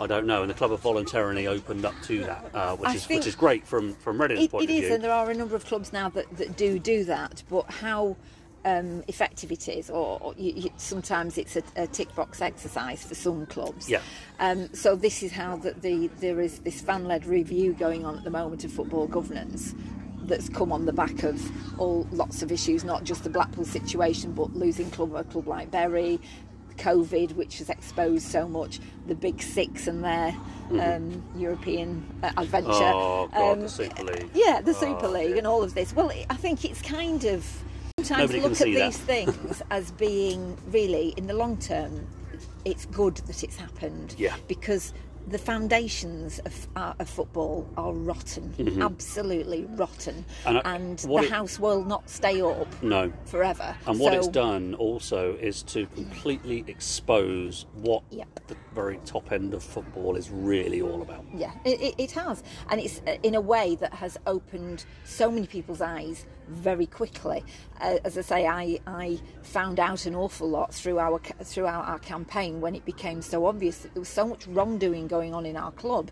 I don't know. And the club have voluntarily opened up to that, uh, which I is which is great from from Reading's It, point it of is, view. and there are a number of clubs now that, that do do that. But how um, effective it is, or, or you, you, sometimes it's a, a tick box exercise for some clubs. Yeah. Um, so this is how that the there is this fan led review going on at the moment of football governance. That's come on the back of all lots of issues, not just the Blackpool situation, but losing club a club like Bury, COVID, which has exposed so much, the Big Six and their um, European uh, adventure. Mm-hmm. Oh God, Um, the Super League. yeah, the Super Oh, League and all of this. Well, I think it's kind of sometimes Nobody look at that. these things as being really in the long term. It's good that it's happened. Yeah. Because the foundations of, uh, of football are rotten, absolutely rotten, And, and, uh, the it- house will not stay up No. forever. And what So- it's done also is to completely expose what Yep. the very top end of football is really all about. Yeah, it, it, it has, and it's uh, in a way that has opened so many people's eyes very quickly. Uh, as I say, I, I found out an awful lot through our throughout our campaign when it became so obvious that there was so much wrongdoing going on in our club,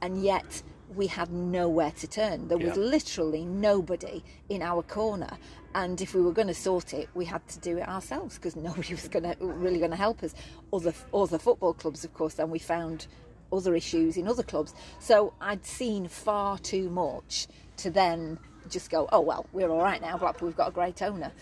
and yet we had nowhere to turn. There was Yeah. literally nobody in our corner. And if we were going to sort it, we had to do it ourselves because nobody was going to really going to help us. Other other football clubs, of course. Then we found other issues in other clubs. So I'd seen far too much to then just go, oh well, we're all right now. Blackpool, we've got a great owner,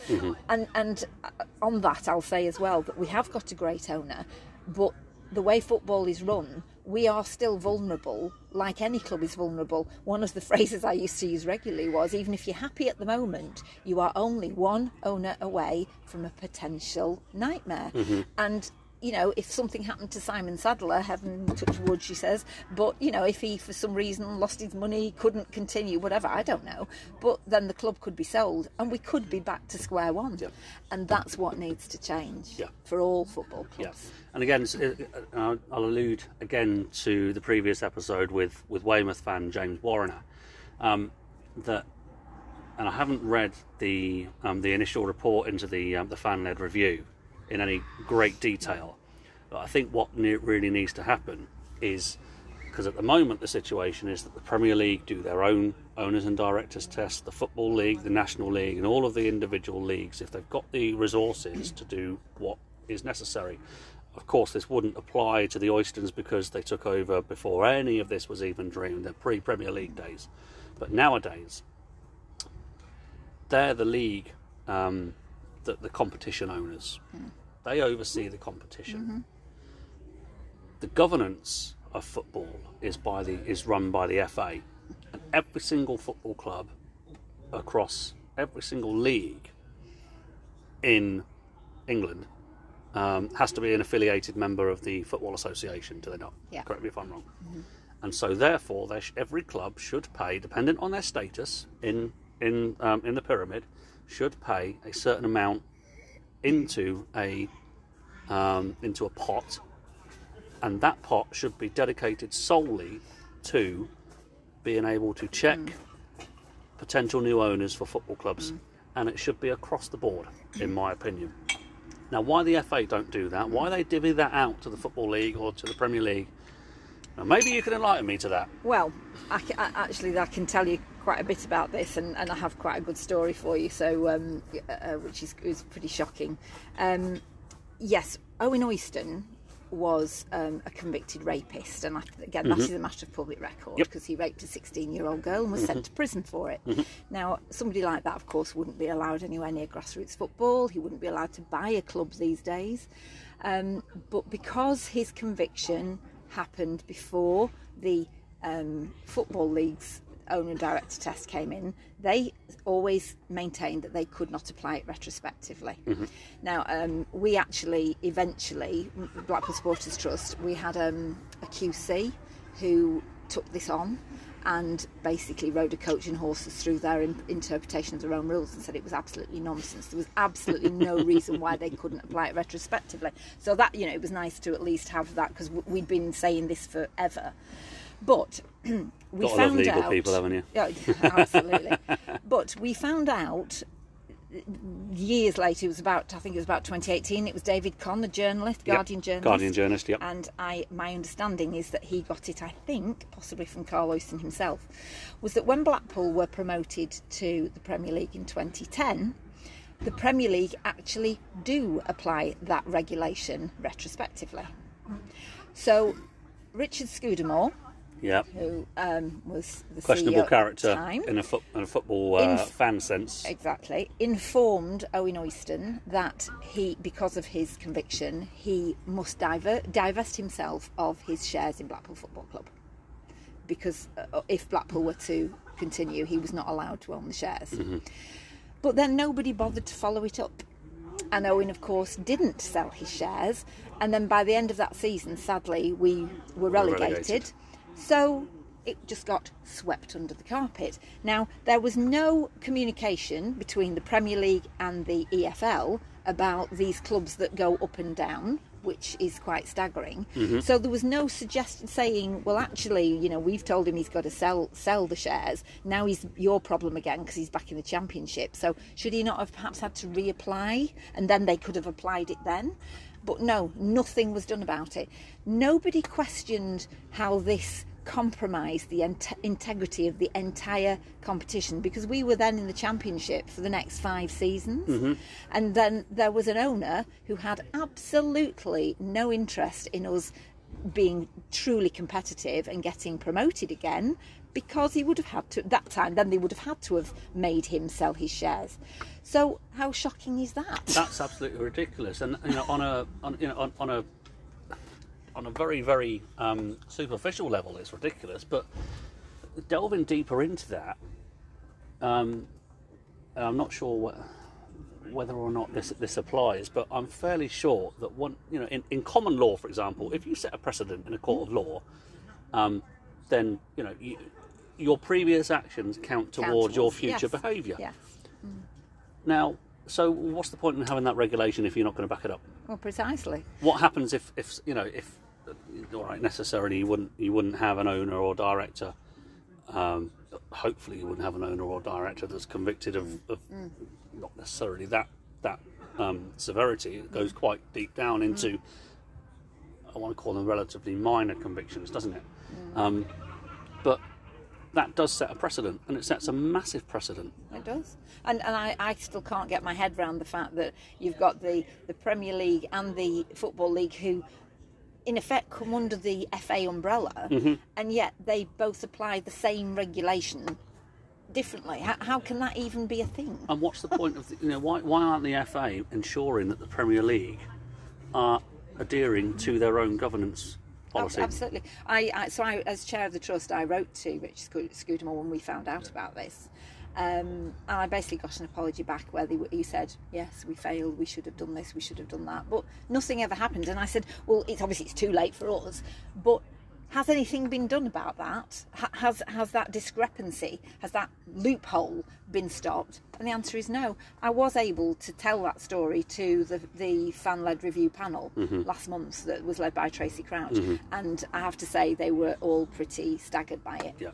and and uh, on that I'll say as well that we have got a great owner, but the way football is run, we are still vulnerable, like any club is vulnerable. One of the phrases I used to use regularly was even if you're happy at the moment, you are only one owner away from a potential nightmare. And you know, if something happened to Simon Sadler, heaven touch wood, she says, but you know, if he for some reason lost his money, couldn't continue, whatever, I don't know, but then the club could be sold and we could be back to square one. Yeah. And that's what needs to change Yeah. for all football Yeah, clubs. and again, uh, I'll allude again to the previous episode with with Weymouth fan James Warrener. Um, that, and I haven't read the um, the initial report into the um, the fan led review in any great detail, but I think what really needs to happen is because at the moment the situation is that the Premier League do their own owners and directors test, the Football League, the National League, and all of the individual leagues, if they've got the resources to do what is necessary. Of course, this wouldn't apply to the Oystons because they took over before any of this was even dreamed, the pre Premier League days. But nowadays, they're the league, um, the, the competition owners. They oversee the competition. The governance of football is by the is run by the FA, and every single football club across every single league in England um, has to be an affiliated member of the Football Association, do they not? Yeah. Correct me if I'm wrong. And so, therefore, sh- every club should pay, dependent on their status in in um, in the pyramid, should pay a certain amount into a um, into a pot, and that pot should be dedicated solely to being able to check potential new owners for football clubs, and it should be across the board, in my opinion. Now, why the FA don't do that? Why they divvy that out to the Football League or to the Premier League? Now, maybe you can enlighten me to that. Well, I, I, actually, I can tell you quite a bit about this, and, and I have quite a good story for you. So, um, uh, which is, is pretty shocking. Um, yes, Owen Oyston was um, a convicted rapist, and I, again, that is a matter of public record Mm-hmm. Yep. because he raped a 16-year-old girl and was sent to prison for it. Now, somebody like that, of course, wouldn't be allowed anywhere near grassroots football. He wouldn't be allowed to buy a club these days. Um, but because his conviction happened before the um, football league's owner director test came in, they always maintained that they could not apply it retrospectively. Now, um, we actually eventually, Blackpool Supporters Trust, we had um, a QC who took this on and basically rode a coach and horses through their in- interpretation of their own rules and said it was absolutely nonsense. There was absolutely no reason why they couldn't apply it retrospectively. So that you know, it was nice to at least have that because w- we'd been saying this forever. But we Got found out, people, haven't you? Yeah, absolutely. but we found out years later. It was about I think it was about 2018. It was David Conn, the journalist, Yep. Guardian journalist. Guardian journalist, yep. And I, my understanding is that he got it. I think possibly from Karl Oyston himself, was that when Blackpool were promoted to the Premier League in 2010. The Premier League actually do apply that regulation retrospectively. So, Richard Scudamore, Yeah. who um, was the Questionable CEO character time, in a, in a football uh, In- fan sense. exactly informed Owen Oyston that he, because of his conviction, he must diver- divest himself of his shares in Blackpool Football Club because uh, if Blackpool were to continue, he was not allowed to own the shares. But then nobody bothered to follow it up. And Owen, of course, didn't sell his shares. And then by the end of that season, sadly, we were relegated. relegated. So it just got swept under the carpet. Now, there was no communication between the Premier League and the EFL about these clubs that go up and down, which is quite staggering. Mm-hmm. So there was no suggestion saying, well, actually, you know, we've told him he's got to sell sell the shares. Now he's your problem again because he's back in the championship. So should he not have perhaps had to reapply, and then they could have applied it then? But no, nothing was done about it. Nobody questioned how this compromised the int- integrity of the entire competition because we were then in the championship for the next five seasons. Mm-hmm. And then there was an owner who had absolutely no interest in us being truly competitive and getting promoted again because he would have had to at that time then they would have had to have made him sell his shares so how shocking is that That's absolutely ridiculous, and you know, on a on, you know, on, on a on a very very um, superficial level, it's ridiculous. But delving deeper into that, um, and I'm not sure what, whether or not this this applies, but I'm fairly sure that one, you know, in, in common law, for example, if you set a precedent in a court of law, um, then you know you, your previous actions count towards your future yes. behaviour. yeah Now, so what's the point in having that regulation if you're not going to back it up? well precisely What happens if, if you know, if all right, necessarily you wouldn't you wouldn't have an owner or director. Um, hopefully, you wouldn't have an owner or director that's convicted of, of not necessarily that that um, severity. It goes quite deep down into I want to call them relatively minor convictions, doesn't it? Um, but that does set a precedent, and it sets a massive precedent. It does. And, and I, I still can't get my head around the fact that you've got the, the Premier League and the Football League who, in effect, come under the FA umbrella, Mm-hmm. and yet they both apply the same regulation differently. How, how can that even be a thing? And what's the point of the, you know why why aren't the FA ensuring that the Premier League are adhering to their own governance policy? Absolutely. I, I so I, as chair of the trust, I wrote to Rich Scudamore when we found out about this. Um, and I basically got an apology back where they, he said, "Yes, we failed. We should have done this. We should have done that." But nothing ever happened. And I said, "Well, it's obviously it's too late for us, but has anything been done about that? Has has that discrepancy, has that loophole been stopped? And the answer is no. I was able to tell that story to the, the fan-led review panel mm-hmm. last month that was led by Tracy Crouch, mm-hmm. and I have to say they were all pretty staggered by it. Yeah,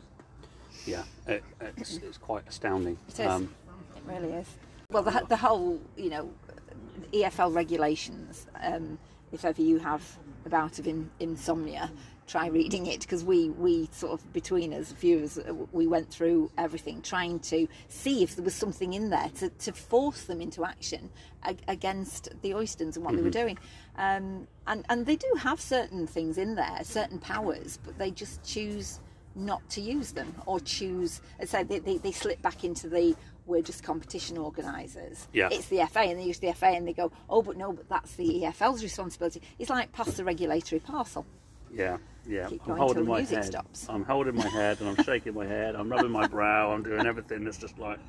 yeah, it, it's, it's quite astounding. It is. Um, it really is. Well, the, the whole, you know, EFL regulations. Um, if ever you have a bout of in, insomnia, try reading it because we we sort of between us viewers uh, we went through everything trying to see if there was something in there to, to force them into action against the Oystons and what mm-hmm. they were mm-hmm. doing um, and and they do have certain things in there certain powers but they just choose not to use them or choose so they, they, they slip back into the we're just competition organisers. Yeah. It's the FA, and they use the FA, and they go, oh, but no, but that's the EFL's responsibility. It's like pass the regulatory parcel. Yeah, yeah. I'm holding my head. Stops. I'm holding my head and I'm shaking my head. I'm rubbing my brow. I'm doing everything. It's just like.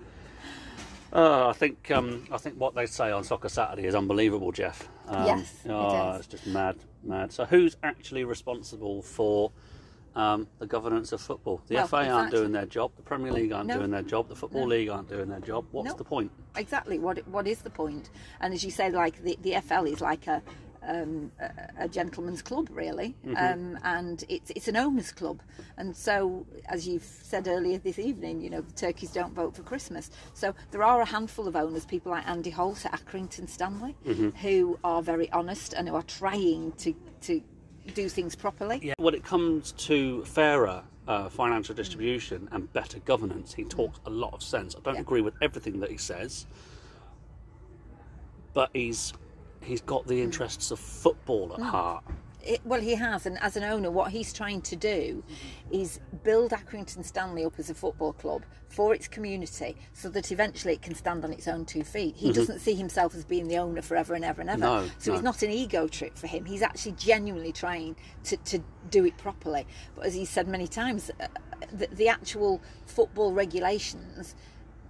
Oh, I think um, I think what they say on Soccer Saturday is unbelievable, Jeff. Um, yes, oh, it it's just mad, mad. So, who's actually responsible for um, the governance of football? The well, FA exactly. aren't doing their job. The Premier League aren't no. doing their job. The Football no. League aren't doing their job. What's no. the point? Exactly. What What is the point? And as you say, like the, the FL is like a um, a, a, gentleman's club, really, mm-hmm. um, and it's it's an owners' club. And so, as you've said earlier this evening, you know the turkeys don't vote for Christmas. So there are a handful of owners, people like Andy Holt at Accrington Stanley, mm-hmm. who are very honest and who are trying to to do things properly. Yeah. When it comes to fairer uh, financial distribution and better governance, he talks a lot of sense. I don't yeah. agree with everything that he says, but he's he's got the interests of football at mm. heart. It, well, he has, and as an owner, what he's trying to do is build Accrington Stanley up as a football club for its community, so that eventually it can stand on its own two feet. He mm-hmm. doesn't see himself as being the owner forever and ever and ever. No, so no. it's not an ego trip for him. He's actually genuinely trying to, to do it properly. But as he said many times, uh, the, the actual football regulations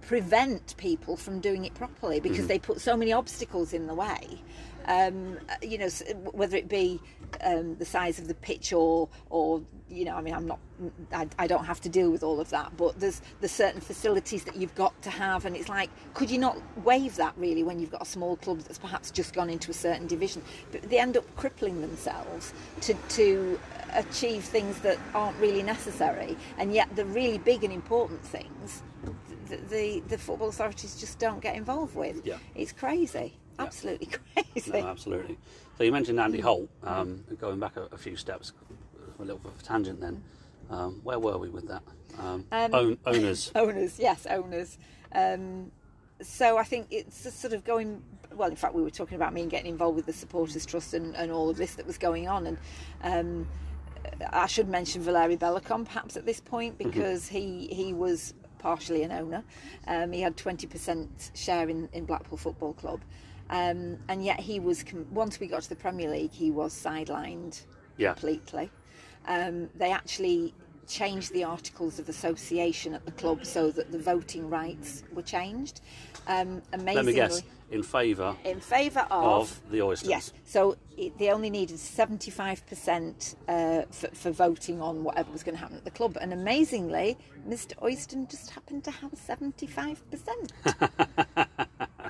prevent people from doing it properly because mm-hmm. they put so many obstacles in the way. Um, you know, whether it be um, the size of the pitch or, or you know, I mean, I'm not, I, I, don't have to deal with all of that, but there's there's certain facilities that you've got to have, and it's like, could you not waive that really when you've got a small club that's perhaps just gone into a certain division? But they end up crippling themselves to to achieve things that aren't really necessary, and yet the really big and important things the, the football authorities just don't get involved with. Yeah. It's crazy. Yeah. Absolutely crazy. No, absolutely. So you mentioned Andy Holt. Um, going back a, a, few steps, a little bit of a tangent then. Um, where were we with that? Um, um own, owners. owners, yes, owners. Um, so I think it's sort of going. Well, in fact, we were talking about me and getting involved with the supporters trust and, and all of this that was going on, and um, I should mention Valeri Belokon perhaps at this point mm-hmm. because mm-hmm. he he was partially an owner. Um, he had 20% share in, in Blackpool Football Club. Um, and yet he was, once we got to the Premier League, he was sidelined yeah. completely. Um, they actually changed the articles of association at the club so that the voting rights were changed. Um, amazingly, Let me guess, in favour in favour of, of, the Oystons. Yes, so it, they only needed 75% uh, for, for voting on whatever was going to happen at the club. And amazingly, Mr. Oyston just happened to have 75%.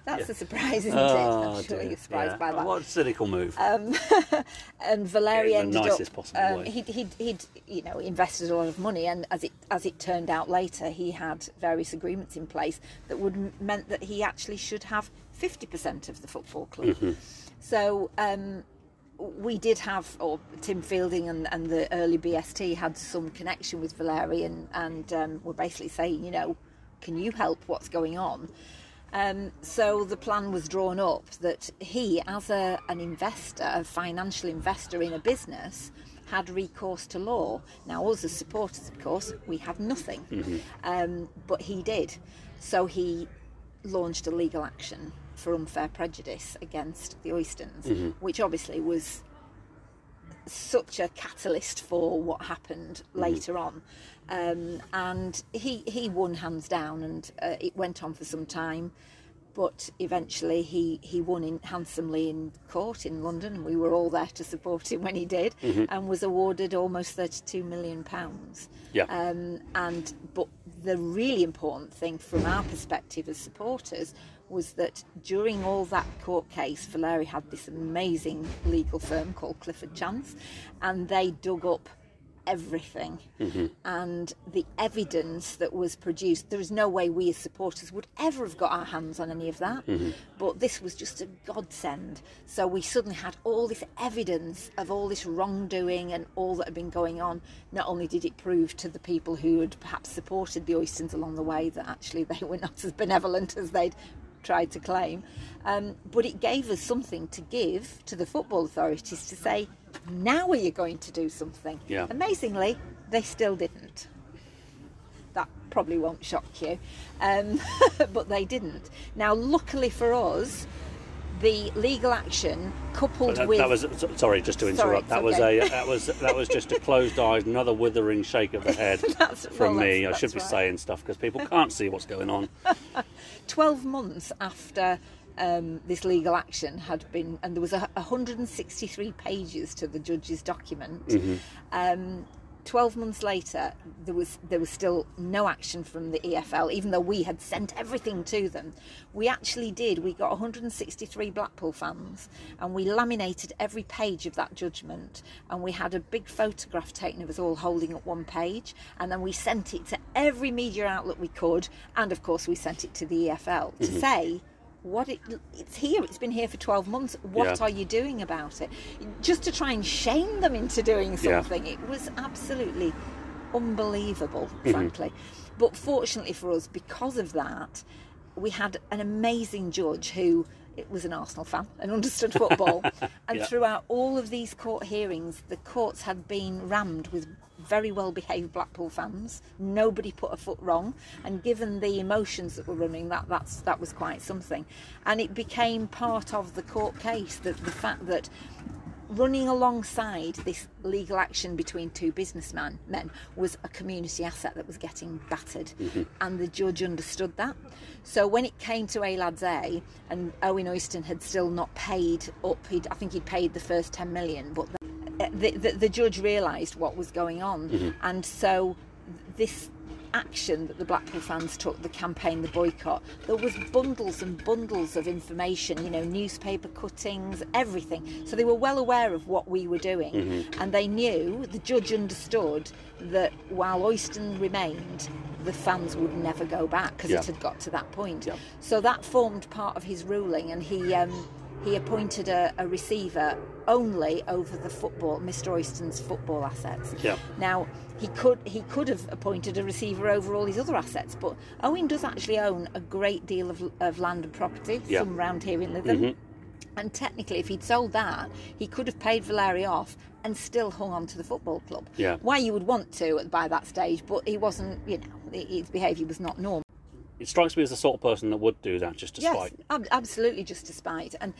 That's yeah. a surprise, isn't oh, it? I'm sure you're surprised yeah. by that. What a cynical move. Um, and Valeri ended nicest up. Possible um, way. He'd, he'd, he'd, you know, invested a lot of money, and as it as it turned out later, he had various agreements in place that would meant that he actually should have 50% of the football club. Mm-hmm. So. Um, we did have, or Tim Fielding and, and the early BST had some connection with Valeri, and, and um, were basically saying, you know, can you help what's going on? Um, so the plan was drawn up that he, as a, an investor, a financial investor in a business, had recourse to law. Now, us as supporters, of course, we have nothing, um, but he did. So he launched a legal action for unfair prejudice against the Oystons, which obviously was such a catalyst for what happened later on. Um, and he, he won hands down, and uh, it went on for some time. But eventually, he, he won in, handsomely in court in London, we were all there to support him when he did, and was awarded almost thirty-two million pounds. Yeah. Um, and but the really important thing from our perspective as supporters was that during all that court case, Valeri had this amazing legal firm called Clifford Chance, and they dug up everything. Mm-hmm. And the evidence that was produced there is no way we as supporters would ever have got our hands on any of that. Mm-hmm. But this was just a godsend. So we suddenly had all this evidence of all this wrongdoing and all that had been going on. Not only did it prove to the people who had perhaps supported the Oystons along the way that actually they were not as benevolent as they'd tried to claim. Um, but it gave us something to give to the football authorities to say, now are you going to do something? Yeah. Amazingly, they still didn't. That probably won't shock you, um, but they didn't. Now, luckily for us, the legal action coupled That, with that was sorry, just to interrupt. it's that was okay. a that was that was just a closed eyes, another withering shake of the head from well, me. I should be right. saying stuff because people can't see what's going on. 12 months after um, this legal action had been, and there was a, 163 pages to the judge's document. Um, 12 months later, there was there was still no action from the EFL, even though we had sent everything to them. We actually did. We got 163 Blackpool fans, and we laminated every page of that judgment, and we had a big photograph taken of us all holding up one page, and then we sent it to every media outlet we could, and of course we sent it to the EFL to mm-hmm. say what it, it's here it's been here for 12 months what Yeah. are you doing about it just to try and shame them into doing Yeah. something it was absolutely unbelievable Mm-hmm. frankly but fortunately for us because of that we had an amazing judge who it was an Arsenal fan and understood football. And Yeah. throughout all of these court hearings the courts had been rammed with very well behaved Blackpool fans. Nobody put a foot wrong. And given the emotions that were running that that's that was quite something. And it became part of the court case that the fact that running alongside this legal action between two businessmen men was a community asset that was getting battered. Mm-hmm. And the judge understood that. So when it came to A Lads A and Owen Oyston had still not paid up he'd, I think he'd paid the first 10 million but the, the, the judge realised what was going on. Mm-hmm. And so this action that the Blackpool fans took, the campaign, the boycott, there was bundles and bundles of information, you know, newspaper cuttings, everything. So they were well aware of what we were doing, and they knew the judge understood that while Oyston remained, the fans would never go back because Yeah. it had got to that point. Yeah. So that formed part of his ruling, and he. Um, he appointed a, a receiver only over the football, Mr. Oyston's football assets. Yeah. Now he could he could have appointed a receiver over all his other assets, but Owen does actually own a great deal of, of land and property, Yeah. some round here in Lytham. Mm-hmm. And technically, if he'd sold that, he could have paid Valeri off and still hung on to the football club. Yeah. Why you would want to by that stage, but he wasn't. You know, his behaviour was not normal. It strikes me as the sort of person that would do that just to Yes, spite. ab- absolutely, just to spite. And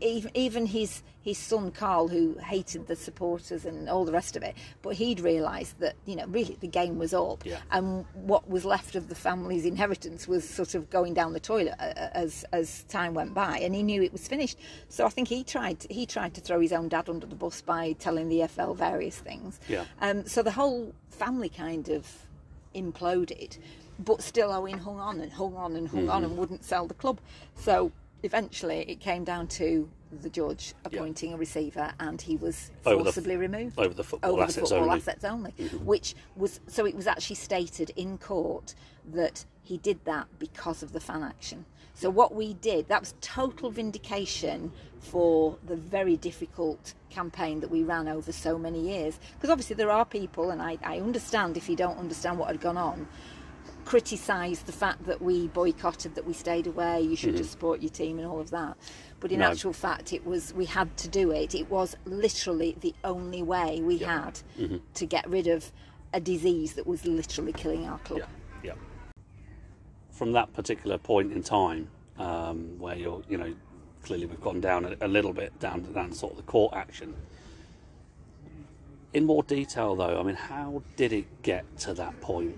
even even his his son Karl, who hated the supporters and all the rest of it, but he'd realised that you know really the game was up, Yeah. and what was left of the family's inheritance was sort of going down the toilet as as time went by, and he knew it was finished. So I think he tried he tried to throw his own dad under the bus by telling the FL various things. Yeah. Um, so the whole family kind of imploded, but still Owen hung on and hung on and hung on Mm-hmm. and wouldn't sell the club. So eventually it came down to the judge appointing a receiver and he was Over the- forcibly removed. over the football Over the assets football only. assets only. Which was so it was actually stated in court that he did that because of the fan action. So what we did, that was total vindication for the very difficult campaign that we ran over so many years. Because obviously there are people, and I, I understand if you don't understand what had gone on, criticised the fact that we boycotted, that we stayed away. You should just support your team and all of that. But in No. actual fact, it was we had to do it. It was literally the only way we had to get rid of a disease that was literally killing our club. Yeah, yeah. From that particular point in time, um, where you're, you know, clearly we've gone down a, a little bit down to down sort of the court action. In more detail, though, I mean, how did it get to that point?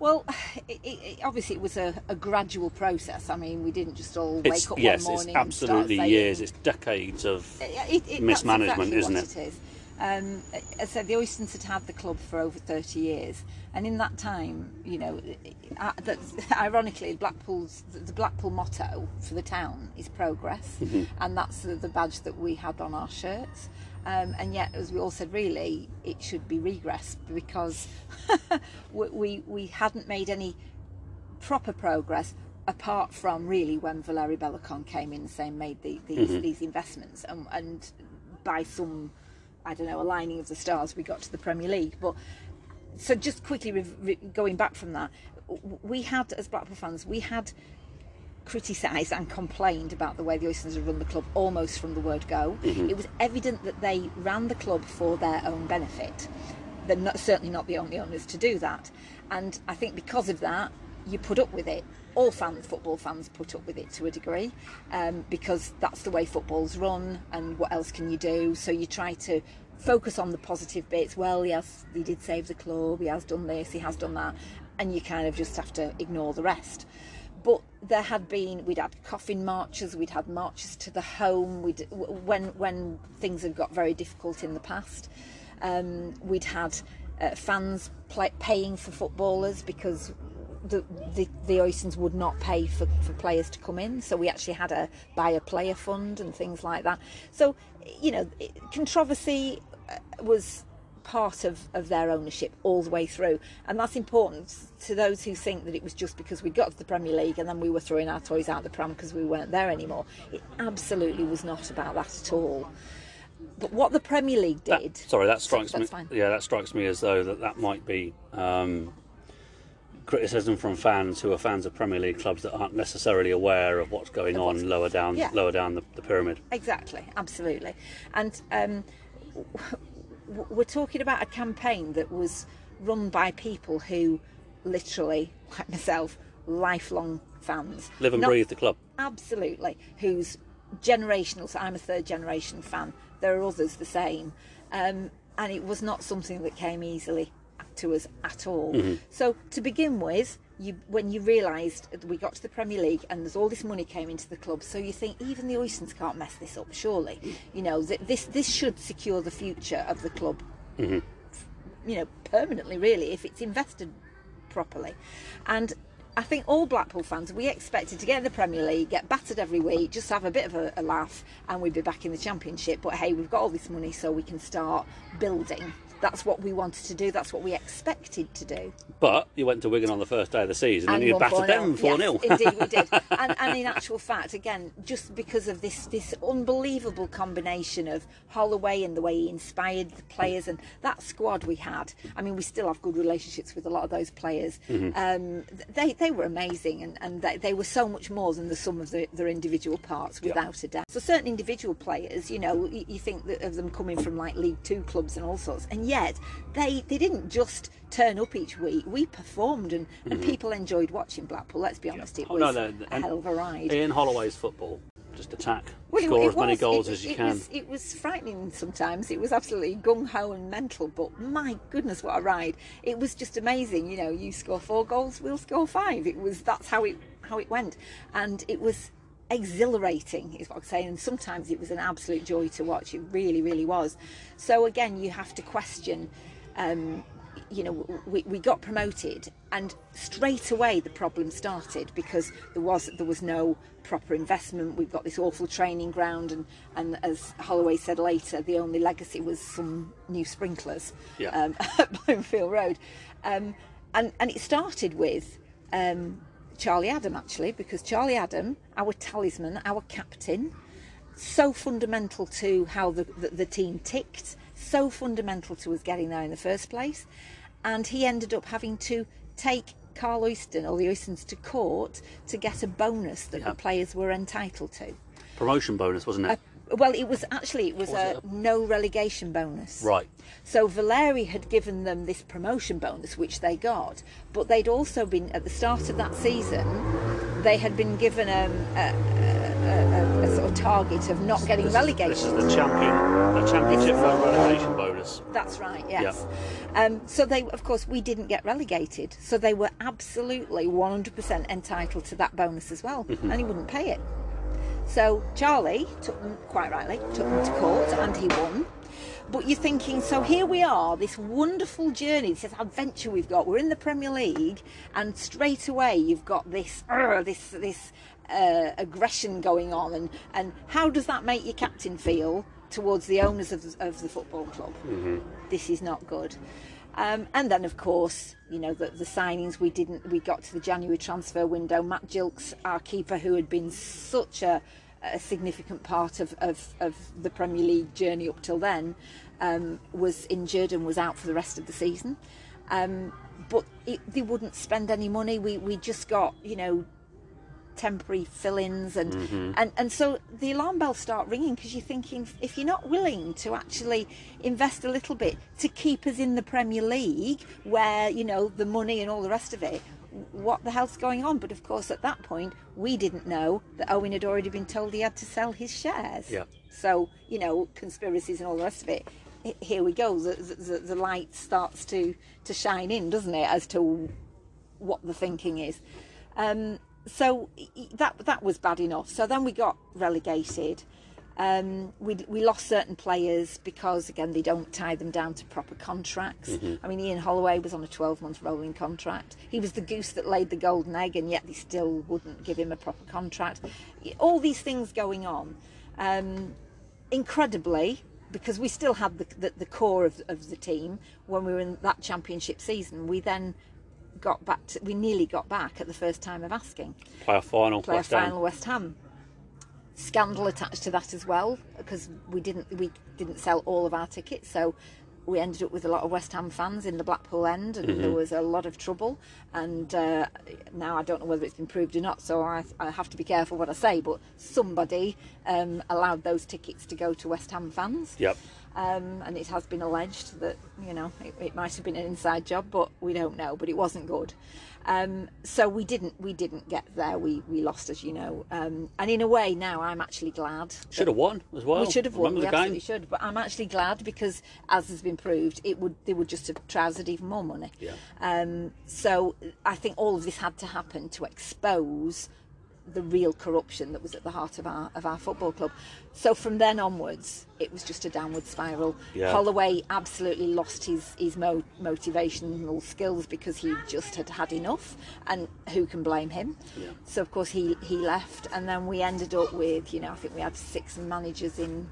Well, it, it, obviously it was a, a gradual process. I mean, we didn't just all wake It's up yes, one it's morning and start absolutely saying, years. It's decades of It- mismanagement, exactly isn't it? it is. Um, as I said, the Oystons had had the club for over 30 years, and in that time, you know, ironically, Blackpool's the Blackpool motto for the town is progress, Mm-hmm. and that's the, the badge that we had on our shirts. Um, and yet, as we all said, really, it should be regress because we, we we hadn't made any proper progress apart from really when Valeri Belokon came in and saying made the, these these investments. And, and by some I don't know aligning of the stars we got to the Premier League. But so just quickly re- re- going back from that we had as Blackpool fans we had criticised and complained about the way the Oystons had run the club almost from the word go. It was evident that they ran the club for their own benefit. They're not, certainly not the only owners to do that. And I think because of that, you put up with it. All fans, football fans, put up with it to a degree um, because that's the way football's run. And what else can you do? So you try to focus on the positive bits. Well, yes, he did save the club. He has done this. He has done that, and you kind of just have to ignore the rest but there had been we'd had coffin marches we'd had marches to the home we'd when when things had got very difficult in the past um, we'd had uh, fans play, paying for footballers because the, the the Oystons would not pay for, for players to come in. So we actually had a buy a player fund and things like that. So you know controversy uh, was part of, of their ownership all the way through. And that's important to those who think that it was just because we got to the Premier League and then we were throwing our toys out the pram because we weren't there anymore. It absolutely was not about that at all. But what the Premier League That- did. sorry, that strikes me. fine. Yeah, that strikes me as though that that might be um, criticism from fans who are fans of Premier League clubs that aren't necessarily aware of what's going on lower down, Yeah. lower down the, the pyramid. Exactly, absolutely. And um, we're talking about a campaign that was run by people who literally, like myself, lifelong fans. Live and Not- breathe the club. absolutely. Who's generational so i'm a third generation fan. There are others the same. Um, and it was not something that came easily to us at all. So to begin with you when you realised we got to the premier league and there's all this money came into the club so you think even the oystons can't mess this up surely you know that this this should secure the future of the club mm-hmm. you know permanently really if it's invested properly and I think all Blackpool fans, we expected to get in the Premier League, get battered every week, just have a bit of a, a laugh, and we'd be back in the Championship. But hey, we've got all this money, so we can start building. That's what we wanted to do. That's what we expected to do. But you went to Wigan on the first day of the season and, you won battered 4-0. them 4 0. Yes, indeed, we did. And, and in actual fact, again, just because of this this unbelievable combination of Holloway and the way he inspired the players and that squad we had. I mean, we still have good relationships with a lot of those players. Mm-hmm. Um, they they were amazing, and, and they, they were so much more than the sum of the, their individual parts, without a doubt. So certain individual players, you know, you, you think that of them coming from like League Two clubs and all sorts, and yet they they didn't just turn up each week. We performed, and, and mm-hmm. people enjoyed watching Blackpool. Let's be honest, it Oh, was no, no, a hell of a ride. Ian Holloway's football. Just attack. Well, Score as many goals it- as you it can. Was, it was frightening sometimes. It was absolutely gung ho and mental, but my goodness, what a ride! It was just amazing. You know, you score four goals, we'll score five. It was that's how it how it went, and it was exhilarating, is what I'm saying. And sometimes it was an absolute joy to watch. It really, really was. So again, you have to question. Um, you know, we, we got promoted, and straight away the problem started because there was there was no proper investment. We've got this awful training ground, and, and as Holloway said later, the only legacy was some new sprinklers Yeah. um, at Bloomfield Road, um, and and it started with. Um, Charlie Adam, actually, because Charlie Adam, our talisman, our captain, so fundamental to how the, the, the team ticked, so fundamental to us getting there in the first place. And he ended up having to take Karl Oyston or the Oystons to court to get a bonus that Yeah. the players were entitled to. Promotion bonus, wasn't it? Well, it was actually it was, Was a it no relegation bonus. right. So Valeri had given them this promotion bonus, which they got, but they'd also been at the start of that season. They had been given um, a, a, a, a sort of target of not getting This relegated. Is, this is the champion, the championship no relegation bonus. That's right, yes. Um, so they, of course, we didn't get relegated, so they were absolutely 100% entitled to that bonus as well, and he wouldn't pay it. So Charlie took them, quite rightly, took them to court, and he won. But you're thinking, so here we are, this wonderful journey, this adventure we've got. We're in the Premier League, and straight away you've got this, uh, this, this uh, aggression going on, and and how does that make your captain feel towards the owners of, of the football club? This is not good. Um, and then, of course, you know the, the signings. We didn't. We got to the January transfer window. Matt Gilks, our keeper, who had been such a, a significant part of, of, of the Premier League journey up till then, um, was injured and was out for the rest of the season. Um, but it, they wouldn't spend any money. We we just got you know temporary fill-ins and and and so the alarm bells start ringing because you're thinking if you're not willing to actually invest a little bit to keep us in the Premier League where you know the money and all the rest of it what the hell's going on but of course at that point we didn't know that Owen had already been told he had to sell his shares Yeah. so you know conspiracies and all the rest of it here we go the, the, the light starts to to shine in doesn't it as to what the thinking is. Um, so that that was bad enough. So then we got relegated. Um, we we lost certain players because again they don't tie them down to proper contracts. I mean Ian Holloway was on a 12 month rolling contract. He was the goose that laid the golden egg, and yet they still wouldn't give him a proper contract. All these things going on. Um, incredibly, because we still had the, the, the core of, of the team when we were in that championship season, we then got back to, we nearly got back at the first time of asking. Play a final. Play West a Ham. final West Ham. Scandal attached to that as well because we didn't we didn't sell all of our tickets, so we ended up with a lot of West Ham fans in the Blackpool end, and Mm-hmm. there was a lot of trouble. And uh, now I don't know whether it's been proved or not, so I, I have to be careful what I say. But somebody um, allowed those tickets to go to West Ham fans. Yep. Um, and it has been alleged that you know it, it might have been an inside job, but we don't know. But it wasn't good. Um, so we didn't we didn't get there. We we lost, as you know. Um, and in a way, now I'm actually glad. Should have won as well. We should have won. Remember We the game? absolutely should. But I'm actually glad because, as has been proved, it would they would just have trousered even more money. Yeah. Um, so I think all of this had to happen to expose the real corruption that was at the heart of our of our football club. So from then onwards, it was just a downward spiral. Yeah. Holloway absolutely lost his his mo- motivational skills because he just had had enough, and who can blame him? Yeah. So of course he he left, and then we ended up with you know I think we had six managers in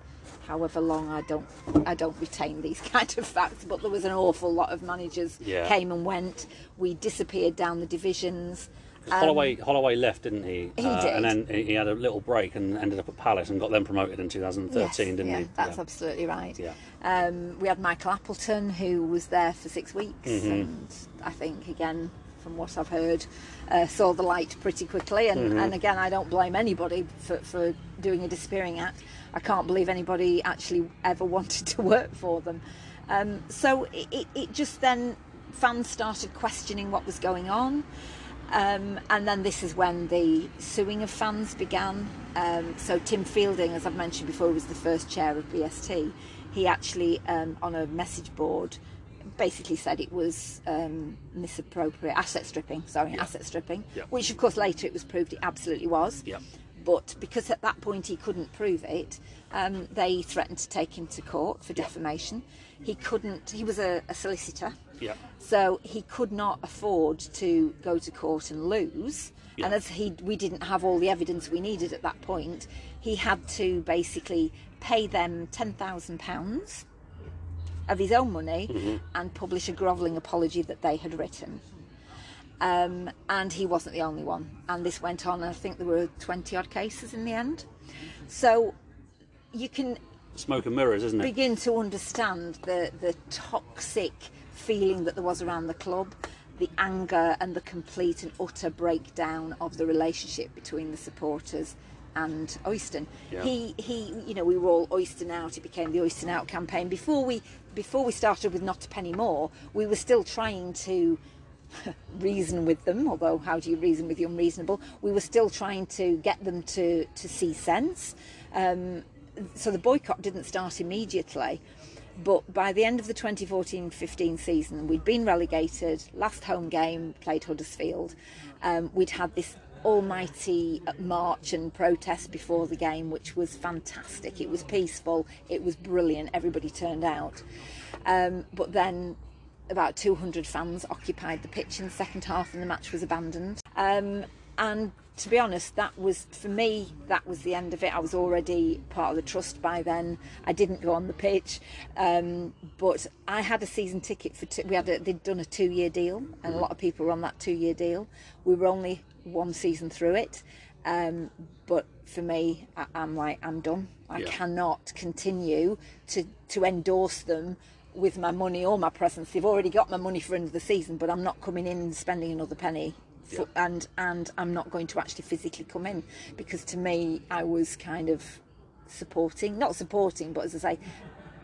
however long I don't I don't retain these kind of facts, but there was an awful lot of managers Yeah. came and went. We disappeared down the divisions. Um, Holloway, Holloway left, didn't he? He Uh, did. And then he had a little break and ended up at Palace and got them promoted in 2013, yes, didn't yeah, he? That's absolutely right. Yeah. Um, we had Michael Appleton, who was there for six weeks, Mm-hmm. and I think again, from what I've heard, uh, saw the light pretty quickly. And, Mm-hmm. and again, I don't blame anybody for, for doing a disappearing act. I can't believe anybody actually ever wanted to work for them. Um, so it, it just then fans started questioning what was going on. Um, and then this is when the suing of fans began. Um, so Tim Fielding, as I've mentioned before, was the first chair of BST. He actually, um, on a message board, basically said it was um, misappropriate asset stripping. Sorry, asset stripping. Yeah. Which, of course, later it was proved it absolutely was. Yeah. But because at that point he couldn't prove it, um, they threatened to take him to court for defamation. He couldn't. He was a, a solicitor. Yeah. So he could not afford to go to court and lose. Yeah. And as he, we didn't have all the evidence we needed at that point, he had to basically pay them ten thousand pounds of his own money Mm-hmm. and publish a grovelling apology that they had written. Um, and he wasn't the only one. And this went on. I think there were twenty odd cases in the end. So you can Smoke and mirrors, isn't it? begin to understand the the toxic feeling that there was around the club. the anger and the complete and utter breakdown of the relationship between the supporters and Oyston. Yeah. He he you know we were all Oyston out. It became the Oyston out campaign. Before we before we started with not a penny more, we were still trying to reason with them. Although how do you reason with the unreasonable? We were still trying to get them to to see sense. Um, so the boycott didn't start immediately. But by the end of the 2014-15 season, we'd been relegated. Last home game played Huddersfield. Um, we'd had this almighty march and protest before the game, which was fantastic. It was peaceful. It was brilliant. Everybody turned out. Um, but then about 200 fans occupied the pitch in the second half, and the match was abandoned. Um, and to be honest, that was for me. That was the end of it. I was already part of the trust by then. I didn't go on the pitch, um, but I had a season ticket for. Two, we had a, they'd done a two-year deal, and a lot of people were on that two-year deal. We were only one season through it, um, but for me, I, I'm like I'm done. I Yeah. cannot continue to to endorse them with my money or my presence. They've already got my money for another season, but I'm not coming in and spending another penny. For, and and I'm not going to actually physically come in because to me I was kind of supporting, not supporting, but as I say,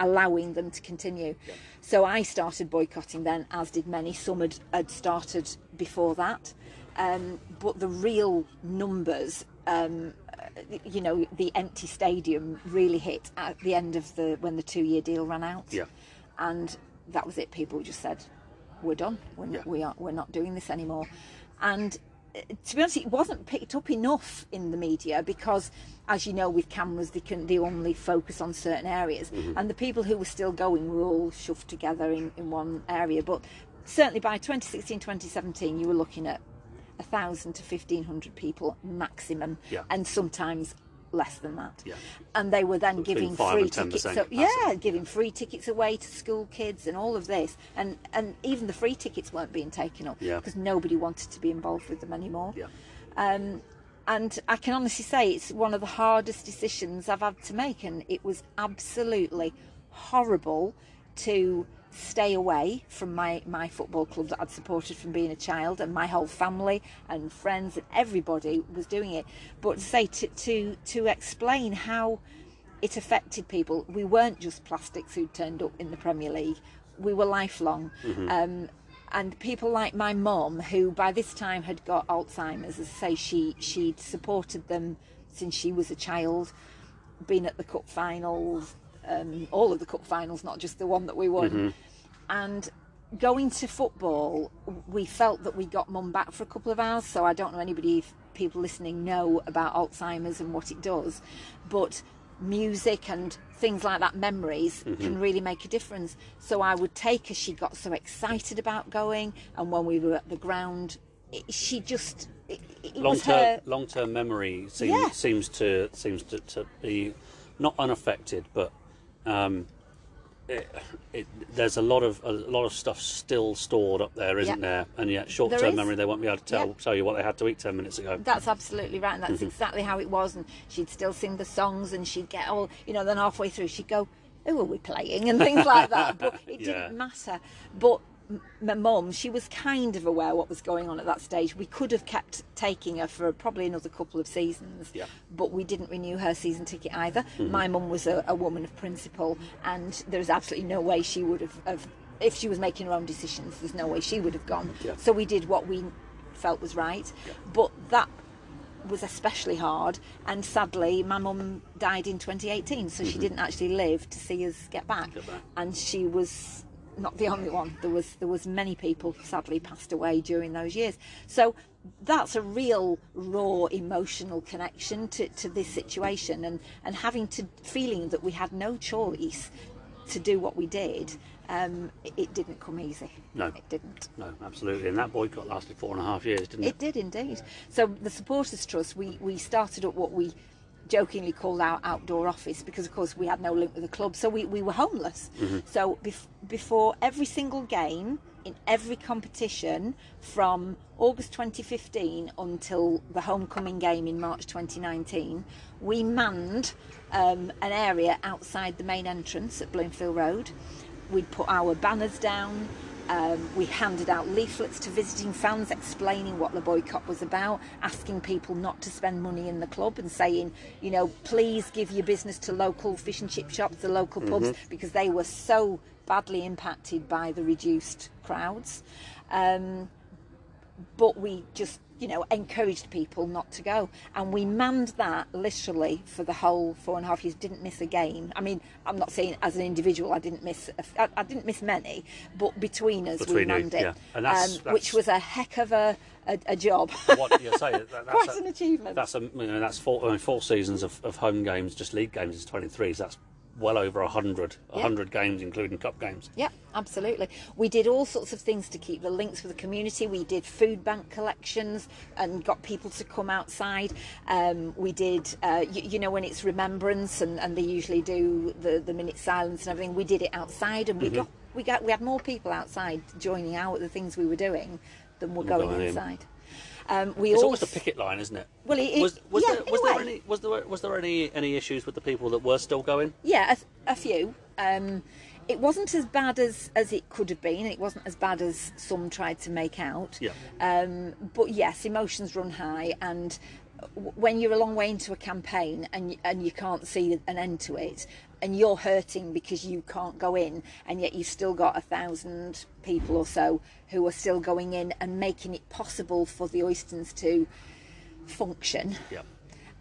allowing them to continue. So I started boycotting then, as did many. Some had, had started before that, um, but the real numbers. Um, uh, you know, the empty stadium really hit at the end of the when the two-year deal ran out Yeah. and that was it. People just said, "We're done. We're, Yeah. we are. We're not doing this anymore." And uh, to be honest, it wasn't picked up enough in the media because, as you know, with cameras, they can they only focus on certain areas, and the people who were still going were all shoved together in, in one area. But certainly by 2016, 2017, you were looking at a thousand to fifteen hundred people maximum, Yeah. and sometimes less than that. Yeah. And they were then Between giving free tickets. So, yeah, giving free tickets away to school kids and all of this, and and even the free tickets weren't being taken up Yeah. because nobody wanted to be involved with them anymore. Yeah. Um, and I can honestly say it's one of the hardest decisions I've had to make, and it was absolutely horrible to stay away from my, my football club that I'd supported from being a child, and my whole family and friends and everybody was doing it. But to say to to to explain how it affected people, we weren't just plastics who turned up in the Premier League; we were lifelong. Um, and people like my mum, who by this time had got Alzheimer's, as I say, she she'd supported them since she was a child, been at the cup finals, um, all of the cup finals, not just the one that we won, and going to football, we felt that we got mum back for a couple of hours. So I don't know anybody, if people listening know about Alzheimer's and what it does, but music and things like that, memories, can really make a difference. So I would take her. She got so excited about going, and when we were at the ground, it, she just it, it long-term, her. long term memory seems Yeah. seems to seems to, to be not unaffected, but um, it, it, there's a lot of a lot of stuff still stored up there, isn't Yeah. there? And yet, short-term memory, they won't be able to tell Yeah. tell you what they had to eat ten minutes ago. That's absolutely right, and that's Mm-hmm. exactly how it was. And she'd still sing the songs, and she'd get all, you know, then halfway through she'd go, "Who are we playing?" and things like that. But it Yeah. didn't matter. But my mum, she was kind of aware what was going on at that stage. We could have kept taking her for probably another couple of seasons, Yeah. Mm-hmm. but we didn't renew her season ticket either. My mum was a, a woman of principle, and there's absolutely no way she would have, have. If she was making her own decisions, there's no way she would have gone. Yeah. So we did what we felt was right. But that was especially hard and sadly my mum died in 2018 so she didn't actually live to see us get back. Mm-hmm. Get back. and she was not the only one there was there was many people sadly passed away during those years so that's a real raw emotional connection to, to this situation and and having to feeling that we had no choice to do what we did um, it, it didn't come easy No. it didn't No, absolutely. And that boycott lasted four and a half years, didn't it? it did indeed. So the Supporters Trust, we, we started up what we jokingly called our outdoor office because, of course, we had no link with the club, so we, we were homeless. So bef- before every single game, in every competition, from August 2015 until the homecoming game in March 2019, we manned um, an area outside the main entrance at Bloomfield Road. We'd put our banners down. Um, we handed out leaflets to visiting fans explaining what the boycott was about, asking people not to spend money in the club and saying, you know, please give your business to local fish and chip shops, the local pubs, because they were so badly impacted by the reduced crowds. Um, but we just you know encouraged people not to go and we manned that literally for the whole four and a half years didn't miss a game i mean i'm not saying as an individual i didn't miss a, I, I didn't miss many but between us Between we you, manned it yeah. And that's- um, that's- which was a heck of a, a, a job what you say that, that's quite a- an achievement That's a you know, that's four, I mean, four seasons of, of home games, just league games is twenty three. So that's well over a hundred, a Yeah. hundred games, including cup games. Yeah, absolutely. We did all sorts of things to keep the links with the community. We did food bank collections and got people to come outside. Um, we did, uh, you, you know, when it's remembrance and, and they usually do the, the minute silence and everything. We did it outside, and we Mm-hmm. got we got we had more people outside joining out the things we were doing than were Than going inside. in. Um, we It's also almost a picket line, isn't it? Well, it- was, was yeah, there, was there any was there was there any any issues with the people that were still going? Yeah, a, a few. Um, it wasn't as bad as, as it could have been, it wasn't as bad as some tried to make out. Yeah. Um, but yes, emotions run high, and w- when you're a long way into a campaign and and you can't see an end to it, and you're hurting because you can't go in, and yet you've still got a thousand people or so who are still going in and making it possible for the Oystons to function Yeah.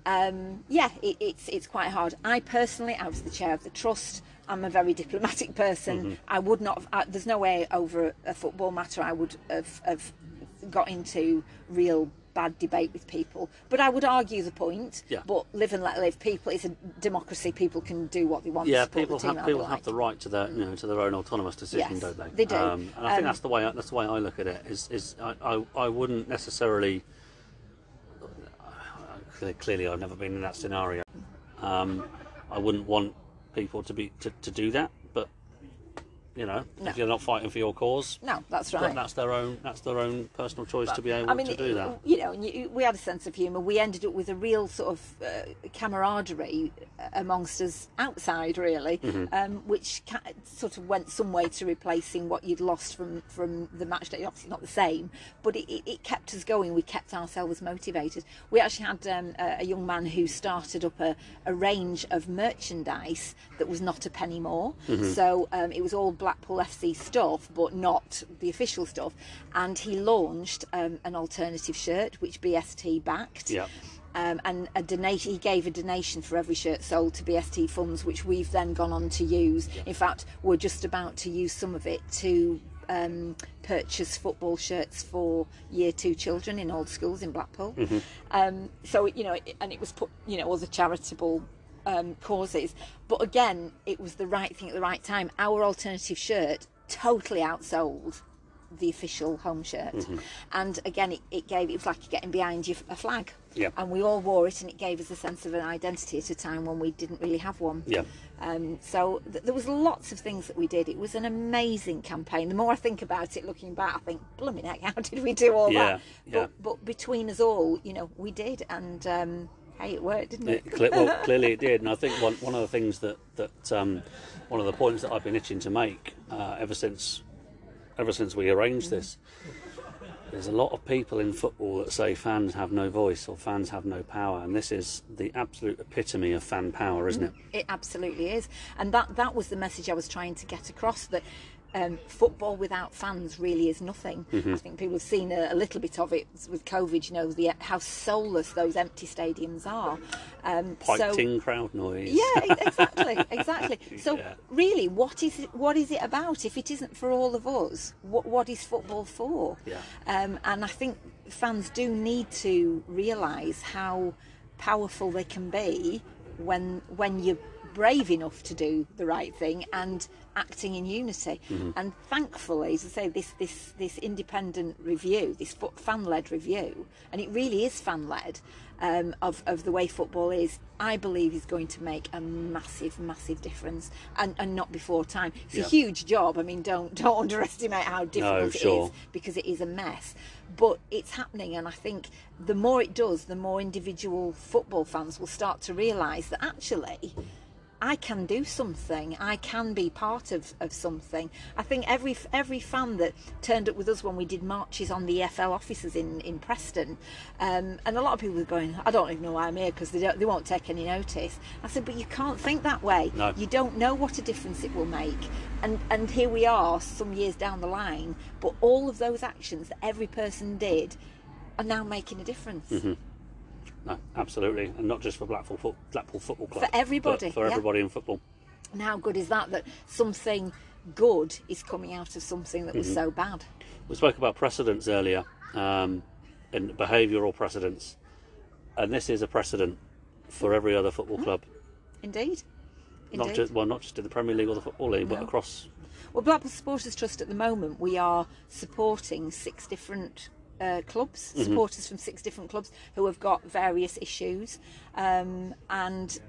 um, yeah, it, it's it's quite hard. I personally, I was the chair of the trust. I'm a very diplomatic person. Mm-hmm. I would not. I, there's no way over a football matter I would have, have got into real bad debate with people. But I would argue the point. Yeah. But live and let live. People, it's a democracy. People can do what they want. Yeah, people have people have the right to their you know to their own autonomous decision, Yes, don't they? they do. Um, and I think Um, that's the way that's the way I look at it. Is is I, I, I wouldn't necessarily. Clearly, I've never been in that scenario. Um, I wouldn't want people to be to, to do that, you know, No. if you're not fighting for your cause, No, that's right. that's their own that's their own personal choice to be able I mean, to do that. You know, and you, we had a sense of humour. We ended up with a real sort of uh, camaraderie amongst us outside, really, Mm-hmm. um, which ca- sort of went some way to replacing what you'd lost from, from the match day. Obviously, not the same, but it, it, it kept us going. We kept ourselves motivated. We actually had um, a, a young man who started up a, a range of merchandise that was not a penny more. Mm-hmm. So um, it was all Blackpool FC stuff, but not the official stuff. And he launched um, an alternative shirt, which BST backed. Yeah. Um, and a donate, he gave a donation for every shirt sold to BST funds, which we've then gone on to use. In fact, we're just about to use some of it to um, purchase football shirts for year two children in old schools in Blackpool. Um, so you know, it- and it was put, you know, other charitable um, causes. But again, it was the right thing at the right time. Our alternative shirt totally outsold the official home shirt, and again, it, it gave it was like getting behind you a flag. Yeah. And we all wore it, and it gave us a sense of an identity at a time when we didn't really have one. Yeah. Um, so th- there was lots of things that we did. It was an amazing campaign. The more I think about it, looking back, I think, blooming heck, how did we do all Yeah, that? yeah. But, but between us all, you know, we did, and um, hey, it worked, didn't it? It, well, clearly it did, and I think one, one of the things that that um, one of the points that I've been itching to make uh, ever since ever since we arranged this. There's a lot of people in football that say fans have no voice or fans have no power, and this is the absolute epitome of fan power, isn't it? It absolutely is, and that that was the message I was trying to get across. That um, football without fans really is nothing. Mm-hmm. I think people have seen a, a little bit of it with COVID. You know, the how soulless those empty stadiums are. Um, Piped so, crowd noise. yeah, exactly, exactly. So Yeah. really, what is it, what is it about? If it isn't for all of us, what what is football for? Yeah. Um, and I think fans do need to realise how powerful they can be when when you're brave enough to do the right thing and acting in unity. And thankfully, as I say, this this this independent review, this fan led review, and it really is fan led. Um, of, of the way football is, I believe is going to make a massive, massive difference, and, and not before time. It's Yeah. a huge job. I mean, don't don't underestimate how difficult it sure. is because it is a mess. But it's happening, and I think the more it does, the more individual football fans will start to realise that actually, I can do something. I can be part of, of something. I think every every fan that turned up with us when we did marches on the EFL offices in in Preston, um, and a lot of people were going, I don't even know why I'm here because they don't, they won't take any notice. I said, but you can't think that way. No. You don't know what a difference it will make. And and here we are, some years down the line, but all of those actions that every person did are now making a difference. No, absolutely, and not just for Blackpool, Foot, Blackpool Football Club. For everybody, For, yeah. everybody in football. And how good is that? That something good is coming out of something that was Mm-hmm. so bad. We spoke about precedents earlier, um, and behavioural precedents, and this is a precedent for every other football club. Indeed. Not just well, not just in the Premier League or the Football League, but across. Well, Blackpool Supporters Trust at the moment, we are supporting six different uh, clubs, supporters from six different clubs who have got various issues. Um, and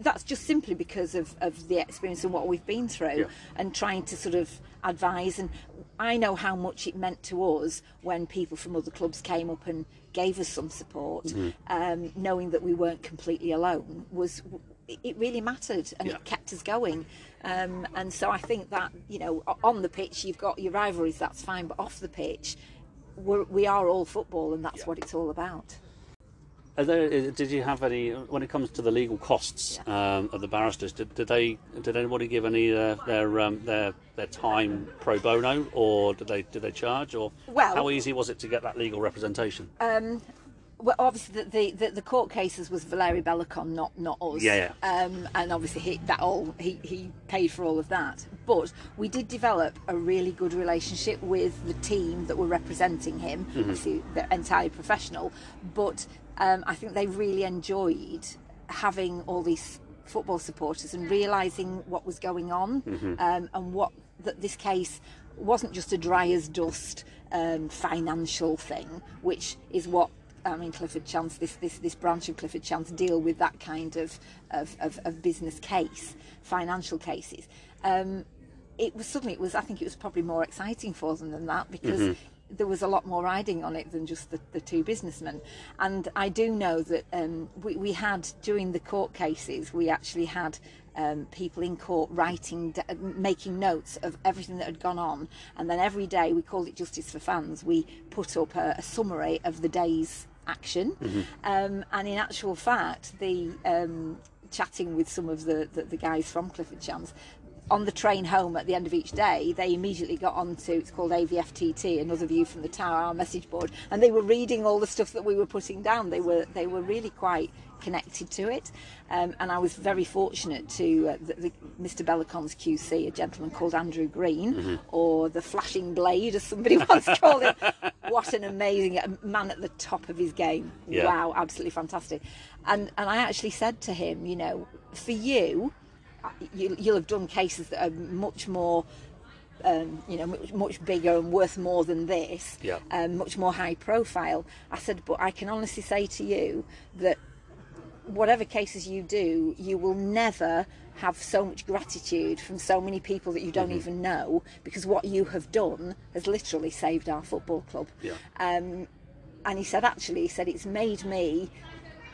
that's just simply because of, of the experience and what we've been through Yeah. and trying to sort of advise. And I know how much it meant to us when people from other clubs came up and gave us some support, Mm-hmm. um, knowing that we weren't completely alone was it really mattered and Yeah. it kept us going. Um, and so I think that you know on the pitch you've got your rivalries, that's fine, but off the pitch. We're, we are all football, and that's Yeah. what it's all about. There, did you have any when it comes to the legal costs um, of the barristers? Did, did they did anybody give any uh, their um, their their time pro bono, or did they did they charge, or Well- how easy was it to get that legal representation? Well, obviously, the, the, the, the court cases was Valeri Belokon, not not us. Yeah, Um, and obviously, he, that all he, he paid for all of that. But we did develop a really good relationship with the team that were representing him. Obviously, they're entirely professional, but um, I think they really enjoyed having all these football supporters and realizing what was going on um, and what that this case wasn't just a dry as dust um, financial thing, which is what I mean, Clifford Chance, this, this, this branch of Clifford Chance deal with that kind of, of, of, of business case, financial cases. Um, it was suddenly, it was, I think it was probably more exciting for them than that because there was a lot more riding on it than just the, the two businessmen. And I do know that um, we, we had, during the court cases, we actually had um, people in court writing, making notes of everything that had gone on, and then every day we called it Justice for Fans. We put up a, a summary of the day's action, um, and in actual fact, the um, chatting with some of the, the, the guys from Clifford Chance. On the train home at the end of each day, they immediately got onto it's called AVFTT, another view from the tower, our message board, and they were reading all the stuff that we were putting down. They were they were really quite connected to it. Um, and I was very fortunate to uh, the, the, Mr. Belokon's QC, a gentleman called Andrew Green, or the Flashing Blade, as somebody once called him. What an amazing man at the top of his game! Yeah. Wow, absolutely fantastic. And and I actually said to him, you know, for you, uh, you, you'll have done cases that are much more um, you know, much, much bigger and worth more than this, Yeah. um, much more high profile. I said, but I can honestly say to you that whatever cases you do, you will never have so much gratitude from so many people that you don't Mm-hmm. even know because what you have done has literally saved our football club. Yeah. Um, and he said, actually, he said, it's made me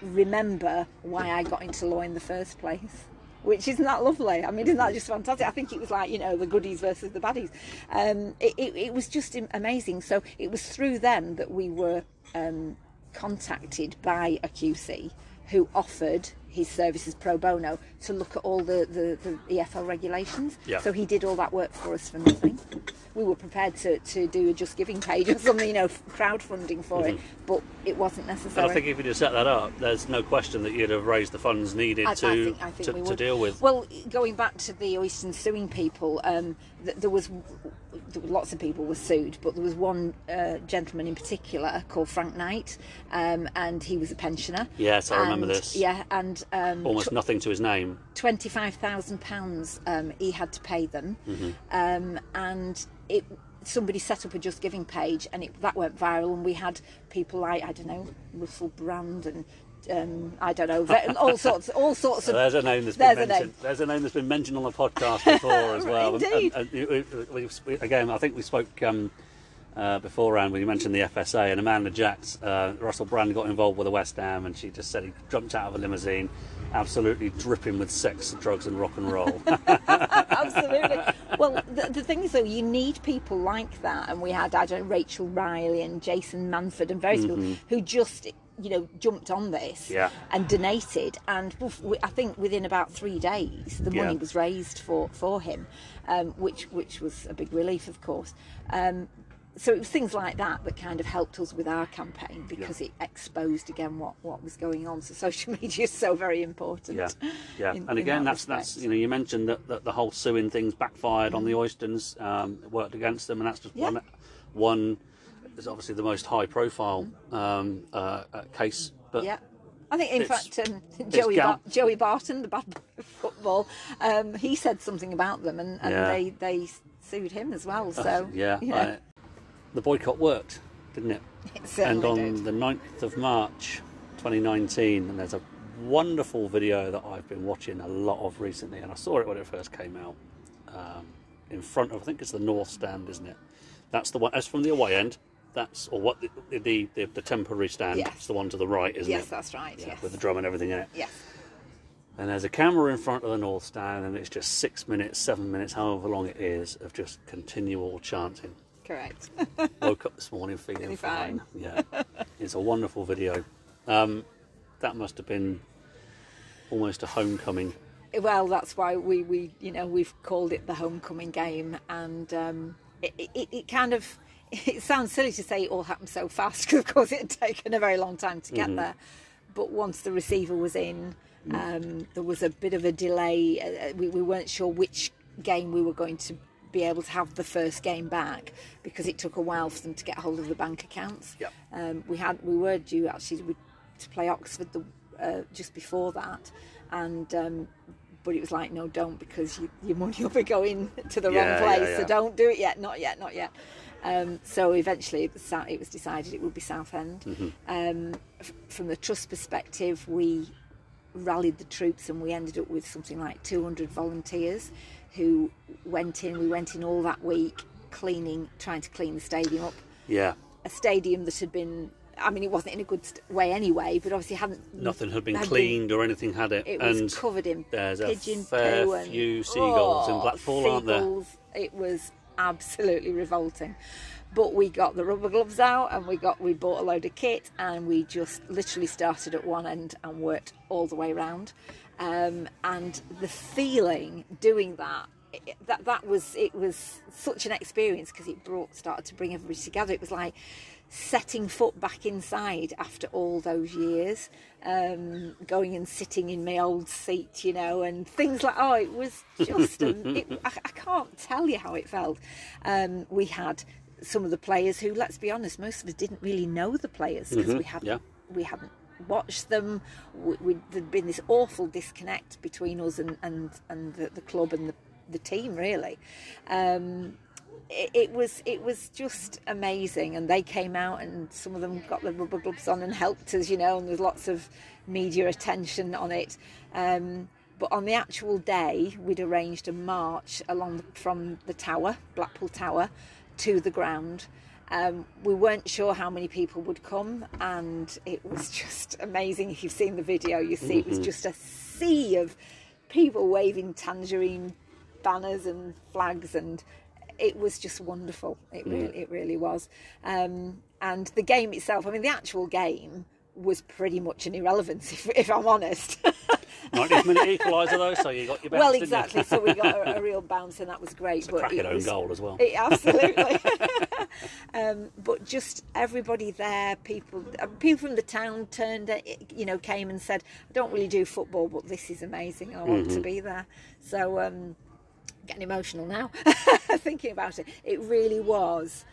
remember why I got into law in the first place. Which isn't that lovely? I mean, isn't that just fantastic? I think it was like you know the goodies versus the baddies. Um, it, it, it was just amazing. So it was through them that we were um, contacted by a QC who offered his services pro bono to look at all the, the, the EFL regulations. Yeah. So he did all that work for us for nothing. We were prepared to, to do a Just Giving page or something, you know, crowdfunding for it, but it wasn't And necessary. I think if you'd have set that up, there's no question that you'd have raised the funds needed I, I to think, I think to, to deal with. Well, going back to the Oyston suing people, um, th- there was there were lots of people were sued, but there was one uh, gentleman in particular called Frank Knight, um, and he was a pensioner. Yes, I remember this. Yeah, and um, Almost nothing to his name. twenty-five thousand pounds um, he had to pay them, Mm-hmm. um, and it. Somebody set up a Just Giving page, and it, that went viral. And we had people like I don't know Russell Brand and um, I don't know all sorts, all sorts So of. there's a name that's There's been a name. mentioned. There's a name that's been mentioned on the podcast before as well. Indeed. And, and you- we, we, again, I think we spoke um, uh, beforehand when you mentioned the FSA and Amanda Jacks. Uh, Russell Brand got involved with the West Ham, and she just said he jumped out of a limousine absolutely dripping with sex, drugs, and rock and roll. Absolutely. Well, the, the thing is, though, you need people like that, and we had I don't know, Rachel Riley and Jason Manford and various people who just you know jumped on this Yeah. and donated, and I think within about three days the money Yeah. was raised for for him, um, which which was a big relief, of course. Um, so it was things like that that kind of helped us with our campaign because it exposed again what, what was going on. So social media is so very important. Yeah, yeah. in- and again, that that's that's you know you mentioned that, that the whole suing things backfired on the Oystons, um, worked against them, and that's just Yeah. one one is obviously the most high profile um, uh, uh, case. But Yeah. I think, in fact, um, Joey, Bar- Joey Barton, the bad football, um, he said something about them, and, and Yeah. they, they sued him as well. So uh, yeah, I- the boycott worked, didn't it? it and on did. the 9th of March 2019, and there's a wonderful video that I've been watching a lot of recently, and I saw it when it first came out um, in front of, I think it's the North Stand, isn't it? That's the one, as from the away end, that's, or what, the, the, the, the temporary stand, Yes. it's the one to the right, isn't Yes, it? Yes, that's right. Yeah, yes. with the drum and everything in it. yes. And there's a camera in front of the North Stand, and it's just six minutes, seven minutes, however long it is, of just continual chanting. Correct. Woke up this morning feeling fine. fine. Yeah, it's a wonderful video. Um, that must have been almost a homecoming. well, that's why we, we, you know, we've called it the homecoming game, and um, it, it, it kind of. It sounds silly to say it all happened so fast because, of course, it had taken a very long time to get there. But once the receiver was in, um, there was a bit of a delay. Uh, we, we weren't sure which game we were going to be able to have the first game back because it took a while for them to get hold of the bank accounts. Yep. Um, we had we were due actually we- to play Oxford the, uh, just before that, and um, but it was like no, don't because you, your money will be going to the Yeah, wrong place. yeah, So don't do it yet, not yet, not yet. Um, so eventually, it was, it was decided it would be Southend. Mm-hmm. Um, f- from the trust perspective, we rallied the troops and we ended up with something like 200 volunteers who went in. We went in all that week cleaning, trying to clean the stadium up. Yeah, A stadium that had been, I mean, it wasn't in a good st- way anyway, but obviously hadn't. nothing had been had cleaned or anything had it. It was and covered in there's a pigeon fair poo and few seagulls in Oh, Blackpool, aren't there? It was absolutely revolting. But we got the rubber gloves out and we got we bought a load of kit and we just literally started at one end and worked all the way around. Um, and the feeling doing that that that was it was such an experience because it brought started to bring everybody together. It was like setting foot back inside after all those years, um, going and sitting in my old seat, you know, and things like oh, it was just a, it, I, I can't tell you how it felt. Um, we had some of the players who, let's be honest, most of us didn't really know the players because we hadn't yeah. we hadn't watched them. We, we, there'd been this awful disconnect between us and and, and the, the club and the, the team, really. Um, it, it was it was just amazing, and they came out, and some of them got the rubber gloves on and helped us, you know. And there's lots of media attention on it. Um, but on the actual day, we'd arranged a march along the, from the tower, Blackpool Tower, to the ground. Um, we weren't sure how many people would come, and it was just amazing. If you've seen the video, you see it was just a sea of people waving tangerine banners and flags, and it was just wonderful. It really, it really was. Um, and the game itself, I mean, the actual game was pretty much an irrelevance, if, if I'm honest. 90th minute equaliser though, so you got your bounce, well, exactly. so we got a, a real bounce, and that was great. but cracking it own was- goal as well. it- absolutely. um, but just everybody there, people, uh, people from the town turned, uh, you know, came and said, "I don't really do football, but this is amazing. I want Mm-hmm. to be there." So, um, getting emotional now thinking about it. It really was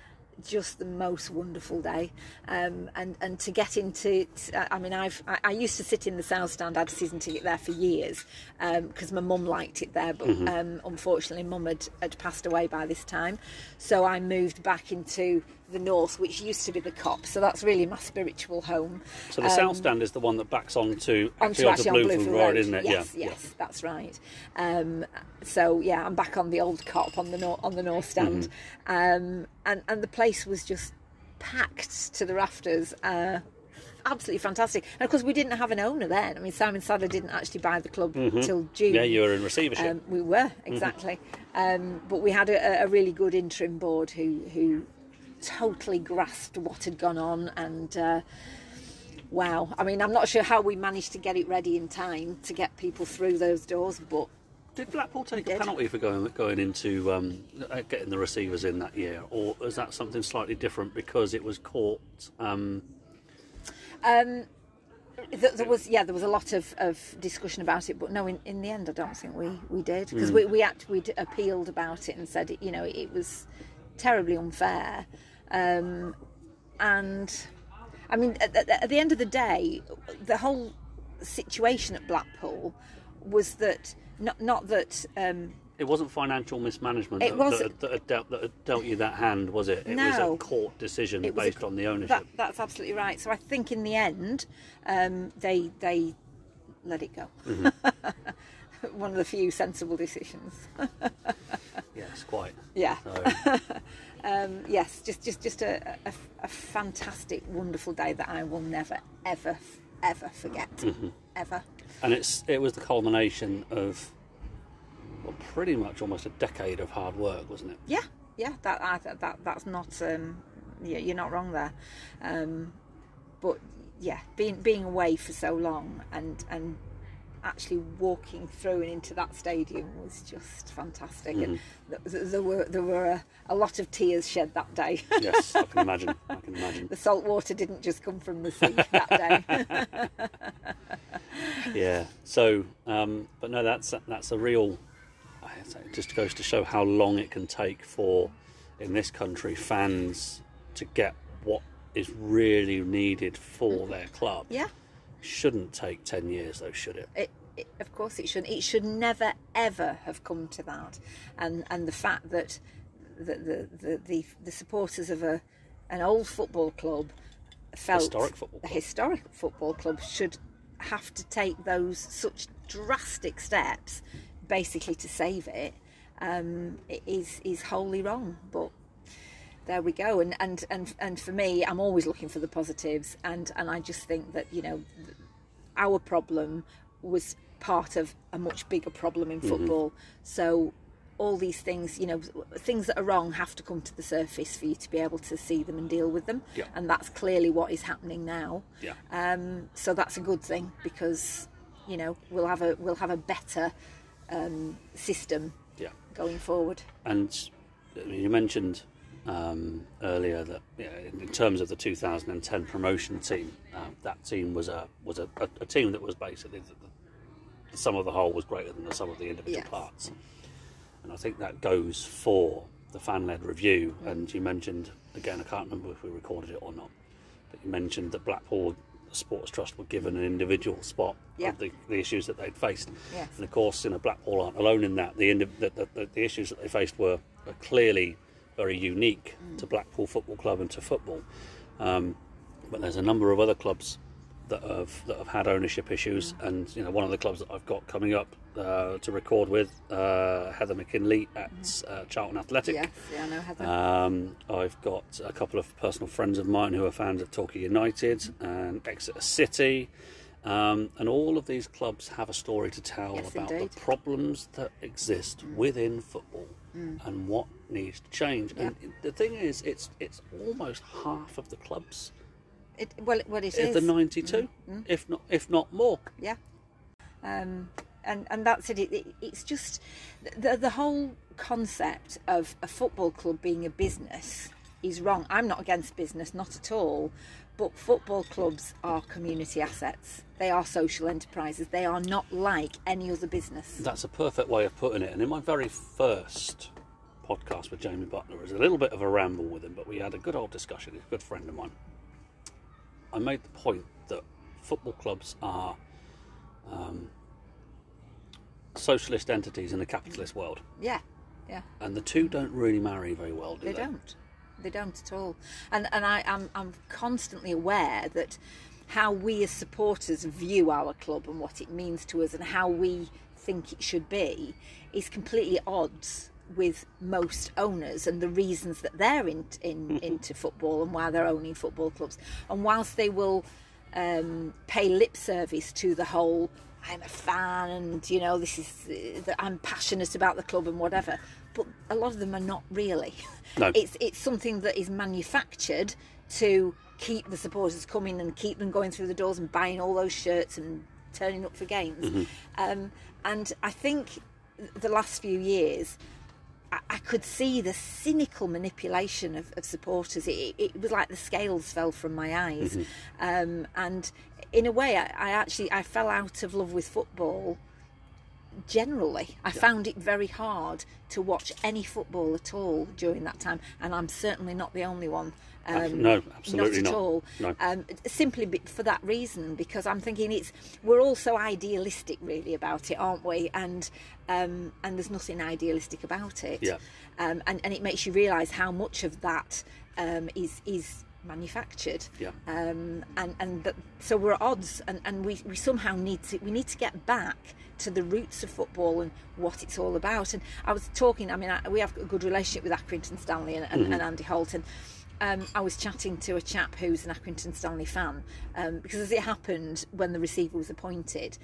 just the most wonderful day um, and and to get into t- I mean I've I, I used to sit in the south stand I had a season ticket there for years because my mum liked it there but Mm-hmm. um, unfortunately mum had, had passed away by this time so I moved back into the north which used to be the Kop so that's really my spiritual home So the south stand is the one that backs onto onto actually onto actually on Bloomfield Bloomfield Road, Road, isn't it? Yes, yeah. yes, that's right. Um, so yeah, I'm back on the old Kop on the north on the north stand, Mm-hmm. um, and and the place was just packed to the rafters. Uh, absolutely fantastic. And of course, we didn't have an owner then. I mean, Simon Sadler didn't actually buy the club till June. Mm-hmm. Yeah, you were in receivership. Um, we were exactly, um, but we had a, a really good interim board who who totally grasped what had gone on and. Uh, wow, I mean, I'm not sure how we managed to get it ready in time to get people through those doors, but Did Blackpool take a did. penalty for going going into um, uh, getting the receivers in that year, or is that something slightly different because it was caught? Um, Um, th- there was yeah, there was a lot of, of discussion about it, but no, in, in the end, I don't think we, we did because we we act, we'd appealed about it and said it, you know it was terribly unfair, um, and I mean at, at, at the end of the day, the whole situation at Blackpool was that not not that. Um, it wasn't financial mismanagement It that, wasn't- that, that, dealt, that dealt you that hand, was it? It was a court decision was a- based on the ownership. That, that's absolutely right. So I think in the end, um, they they let it go. Mm-hmm. One of the few sensible decisions. Yes, quite. Yeah. So, Um, yes, just just just a, a, a fantastic, wonderful day that I will never, ever, ever forget. Mm-hmm. Ever. and it's it was the culmination of well, pretty much almost a decade of hard work, wasn't it? Yeah, yeah. That I, that that's not. Um, yeah, you're not wrong there. Um, but yeah, being being away for so long and and actually walking through and into that stadium was just fantastic. And th- th- there were there were a, a lot of tears shed that day. Yes, I can imagine. I can imagine. the salt water didn't just come from the sea that day. Yeah. So, um, but no, that's that's a real. It just goes to show how long it can take for, in this country, fans to get what is really needed for their club. yeah. Shouldn't take ten years, though, should it? it, it, of course it shouldn't. it should never ever have come to that and and the fact that the the the, the, the supporters of a an old football club felt Historic football a club. historic football club should have to take those such drastic steps basically to save it um, is is wholly wrong but there we go and and and and for me i'm always looking for the positives and and i just think that you know our problem was part of a much bigger problem Mm-hmm. in football so all these things you know things that are wrong have to come to the surface for you to be able to see them and deal with them Yeah. and that's clearly what is happening now Yeah. um, so that's a good thing because you know we'll have a we'll have a better um, system Yeah. going forward And you mentioned um, earlier that yeah, in terms of the 2010 promotion team, uh, that team was a was a, a, a team that was basically the, the sum of the whole was greater than the sum of the individual Yes. parts. And I think that goes for the fan-led review. And you mentioned again, I can't remember if we recorded it or not, but you mentioned that Blackpool Sports Trust were given an individual spot Yeah. of the, the issues that they'd faced. Yes. And of course, you know, Blackpool aren't alone in that. The, the, the, the issues that they faced were, were clearly very unique to Blackpool Football Club and to football. Um, but there's a number of other clubs that have that have had ownership issues, and you know, one of the clubs that I've got coming up uh, to record with uh, Heather McKinley at uh, Charlton Athletic. yes yeah i know heather Um, I've got a couple of personal friends of mine who are fans of Torquay United and Exeter City. Um, and all of these clubs have a story to tell Yes, about indeed. the problems that exist within football and what needs to change. And the thing is, it's it's almost half of the clubs It, well, well, it in is. the 92, mm-hmm. Mm-hmm. if not if not more. Yeah. Um, and and that's it. it, it it's just the the whole concept of a football club being a business is wrong. I'm not against business, not at all. But football clubs are community assets. They are social enterprises. They are not like any other business. That's a perfect way of putting it. And in my very first podcast with Jamie Butler, it was a little bit of a ramble with him, but we had a good old discussion. He's a good friend of mine. I made the point that football clubs are um, socialist entities in a capitalist world, Yeah, yeah. and the two don't really marry very well, do They they? don't. They don't at all. And and I am I'm constantly aware that how we as supporters view our club and what it means to us and how we think it should be is completely odds with most owners and the reasons that they're in, in into football and why they're owning football clubs. And whilst they will um, pay lip service to the whole I'm a fan and you know this is uh, that I'm passionate about the club and whatever. But a lot of them are not really. No. It's it's something that is manufactured to keep the supporters coming and keep them going through the doors and buying all those shirts and turning up for games. Um, and I think the last few years, I, could see the cynical manipulation of, of supporters. It, it was like the scales fell from my eyes, um, and in a way, I, I actually I fell out of love with football. Generally, I found it very hard to watch any football at all during that time, and I'm certainly not the only one. Um, no, absolutely not at not. all. No. Um, simply for that reason, because I'm thinking it's we're all so idealistic, really, about it, aren't we? And um, and there's nothing idealistic about it. Yeah. Um, and and it makes you realise how much of that um, is is manufactured. Yeah. Um, and and that, so we're at odds, and, and we, we somehow need to we need to get back to the roots of football and what it's all about. And I was talking. I mean, I, we have a good relationship with Accrington Stanley and, and, and Andy Holt, and um, I was chatting to a chap who's an Accrington Stanley fan um, because as it happened when the receiver was appointed.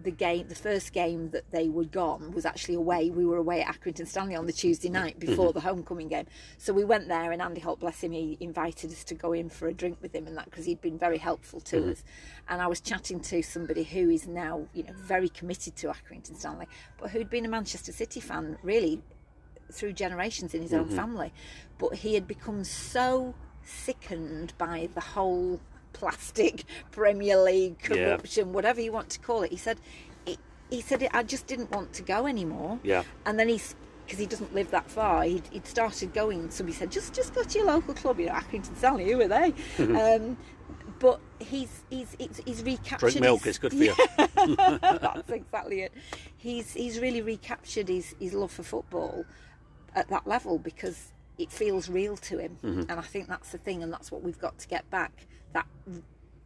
The game, the first game that they were gone was actually away. We were away at Accrington Stanley on the Tuesday night before the homecoming game. So we went there, and Andy Holt, bless him, he invited us to go in for a drink with him and that because he'd been very helpful to us. And I was chatting to somebody who is now, you know, very committed to Accrington Stanley, but who'd been a Manchester City fan really through generations in his own family. But he had become so sickened by the whole plastic Premier League Yeah. corruption, whatever you want to call it. He said, he, he said, I just didn't want to go anymore. Yeah. And then he's because he doesn't live that far. He'd, he'd started going. Somebody said, just just go to your local club. You know, Accrington Stanley. Who are they? um, but he's he's he's, he's recaptured. Drink milk, his- it's good for you. that's exactly it. He's he's really recaptured his, his love for football at that level because it feels real to him, Mm-hmm. and I think that's the thing, and that's what we've got to get back that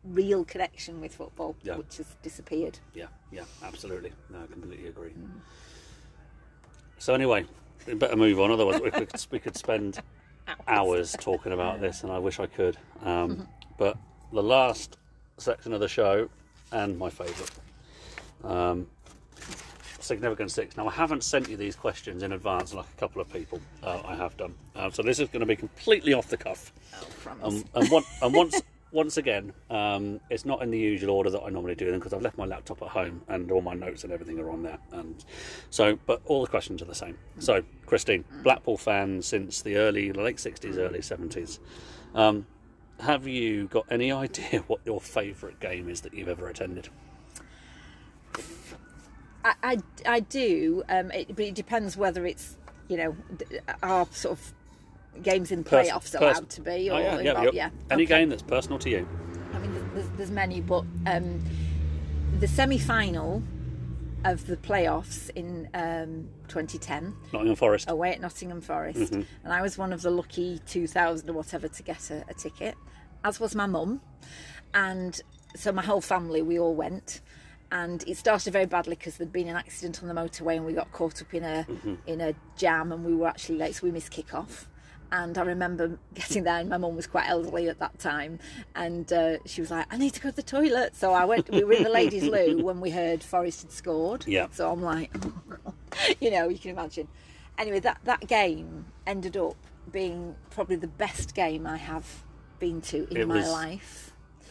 real connection with football, Yeah. which has disappeared. Yeah, yeah, absolutely. No, I completely agree. So anyway, we better move on. Otherwise, we could we could spend hours talking about this, and I wish I could. Um, but the last section of the show, and my favourite, um, significant six. Now, I haven't sent you these questions in advance, like a couple of people. Uh, I have done. Uh, so this is going to be completely off the cuff. Oh. Um, and, one, and once once again, um, it's not in the usual order that I normally do them because I've left my laptop at home and all my notes and everything are on there. And so, but all the questions are the same. So, Christine, Blackpool fan since the early late sixties, early seventies. Um, have you got any idea what your favourite game is that you've ever attended? I, I, I do, um, it, but it depends whether it's you know our sort of games in Pers- playoffs pers- allowed to be, or Oh, yeah, yeah, yeah. Any okay. game that's personal to you. I mean, there's, there's, many, but um, the semi-final of the playoffs in um, 2010 Nottingham Forest. away at Nottingham Forest, Mm-hmm. and I was one of the lucky 2,000 or whatever to get a, a ticket, as was my mum, and so my whole family we all went. And it started very badly because there'd been an accident on the motorway, and we got caught up in a Mm-hmm. in a jam, and we were actually late, so we missed kick off. And I remember getting there, and my mum was quite elderly at that time, and uh, she was like, "I need to go to the toilet." So I went. We were in the ladies' loo when we heard Forest had scored. Yeah. So I'm like, oh you know, you can imagine. Anyway, that that game ended up being probably the best game I have been to in It my was- life.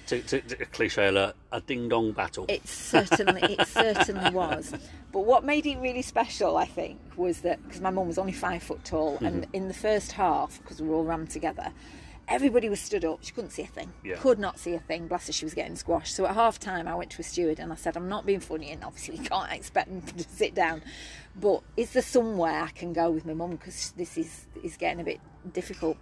To, to, to cliche alert, a ding dong battle. It certainly, it certainly was. But what made it really special, I think, was that because my mum was only five foot tall, and Mm-hmm. in the first half, because we were all rammed together, everybody was stood up. She couldn't see a thing. Yeah. Could not see a thing. Bless her, she was getting squashed. So at half time, I went to a steward and I said, "I'm not being funny, and obviously we can't expect them to sit down, but is there somewhere I can go with my mum because this is is getting a bit difficult."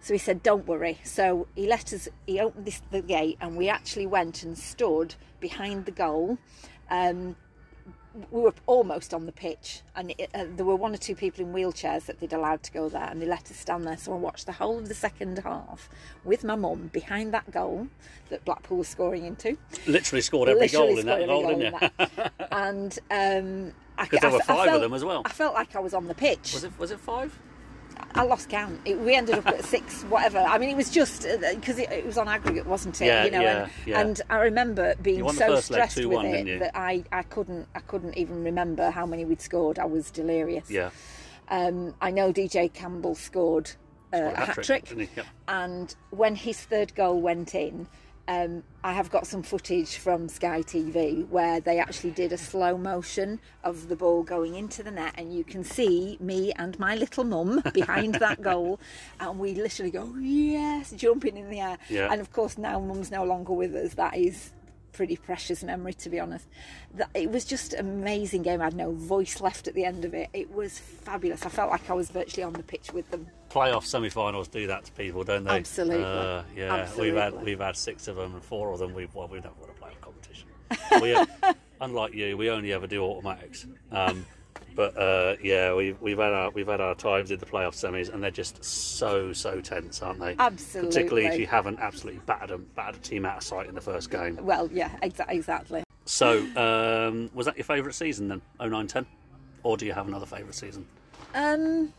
So he said, "Don't worry." So he let us. He opened this the gate, and we actually went and stood behind the goal. Um, we were almost on the pitch, and it, uh, there were one or two people in wheelchairs that they'd allowed to go there, and they let us stand there. So I watched the whole of the second half with my mum behind that goal that Blackpool was scoring into. Literally scored every Literally goal in that goal, didn't you? and um, I, I- were I five of felt- them as well. I felt like I was on the pitch. Was it was it five? I lost count. It, we ended up at six, whatever. I mean, it was just because it, it was on aggregate, wasn't it? Yeah, you know, yeah, and, yeah. and I remember being so stressed with 2-1, it that I, I couldn't I couldn't even remember how many we'd scored. I was delirious. Yeah. Um, I know DJ Campbell scored uh, a hat trick. Yep. and when his third goal went in, um, I have got some footage from Sky TV where they actually did a slow motion of the ball going into the net, and you can see me and my little mum behind that goal, and we literally go yes, jumping in the air. Yeah. And of course, now mum's no longer with us. That is pretty precious memory, to be honest. That it was just an amazing game. I had no voice left at the end of it. It was fabulous. I felt like I was virtually on the pitch with them. Playoff semi-finals do that to people, don't they? Absolutely. Uh, yeah, we've had we've had six of them, and four of them we've well, we've never won a playoff competition. we, unlike you, we only ever do automatics. Um, but uh, yeah, we've we've had our we've had our times in the playoff semis, and they're just so so tense, aren't they? Absolutely. Particularly if you haven't absolutely battered them, battered a team out of sight in the first game. Well, yeah, exa- exactly. So, um, was that your favourite season then, 0910? Or do you have another favourite season? Um,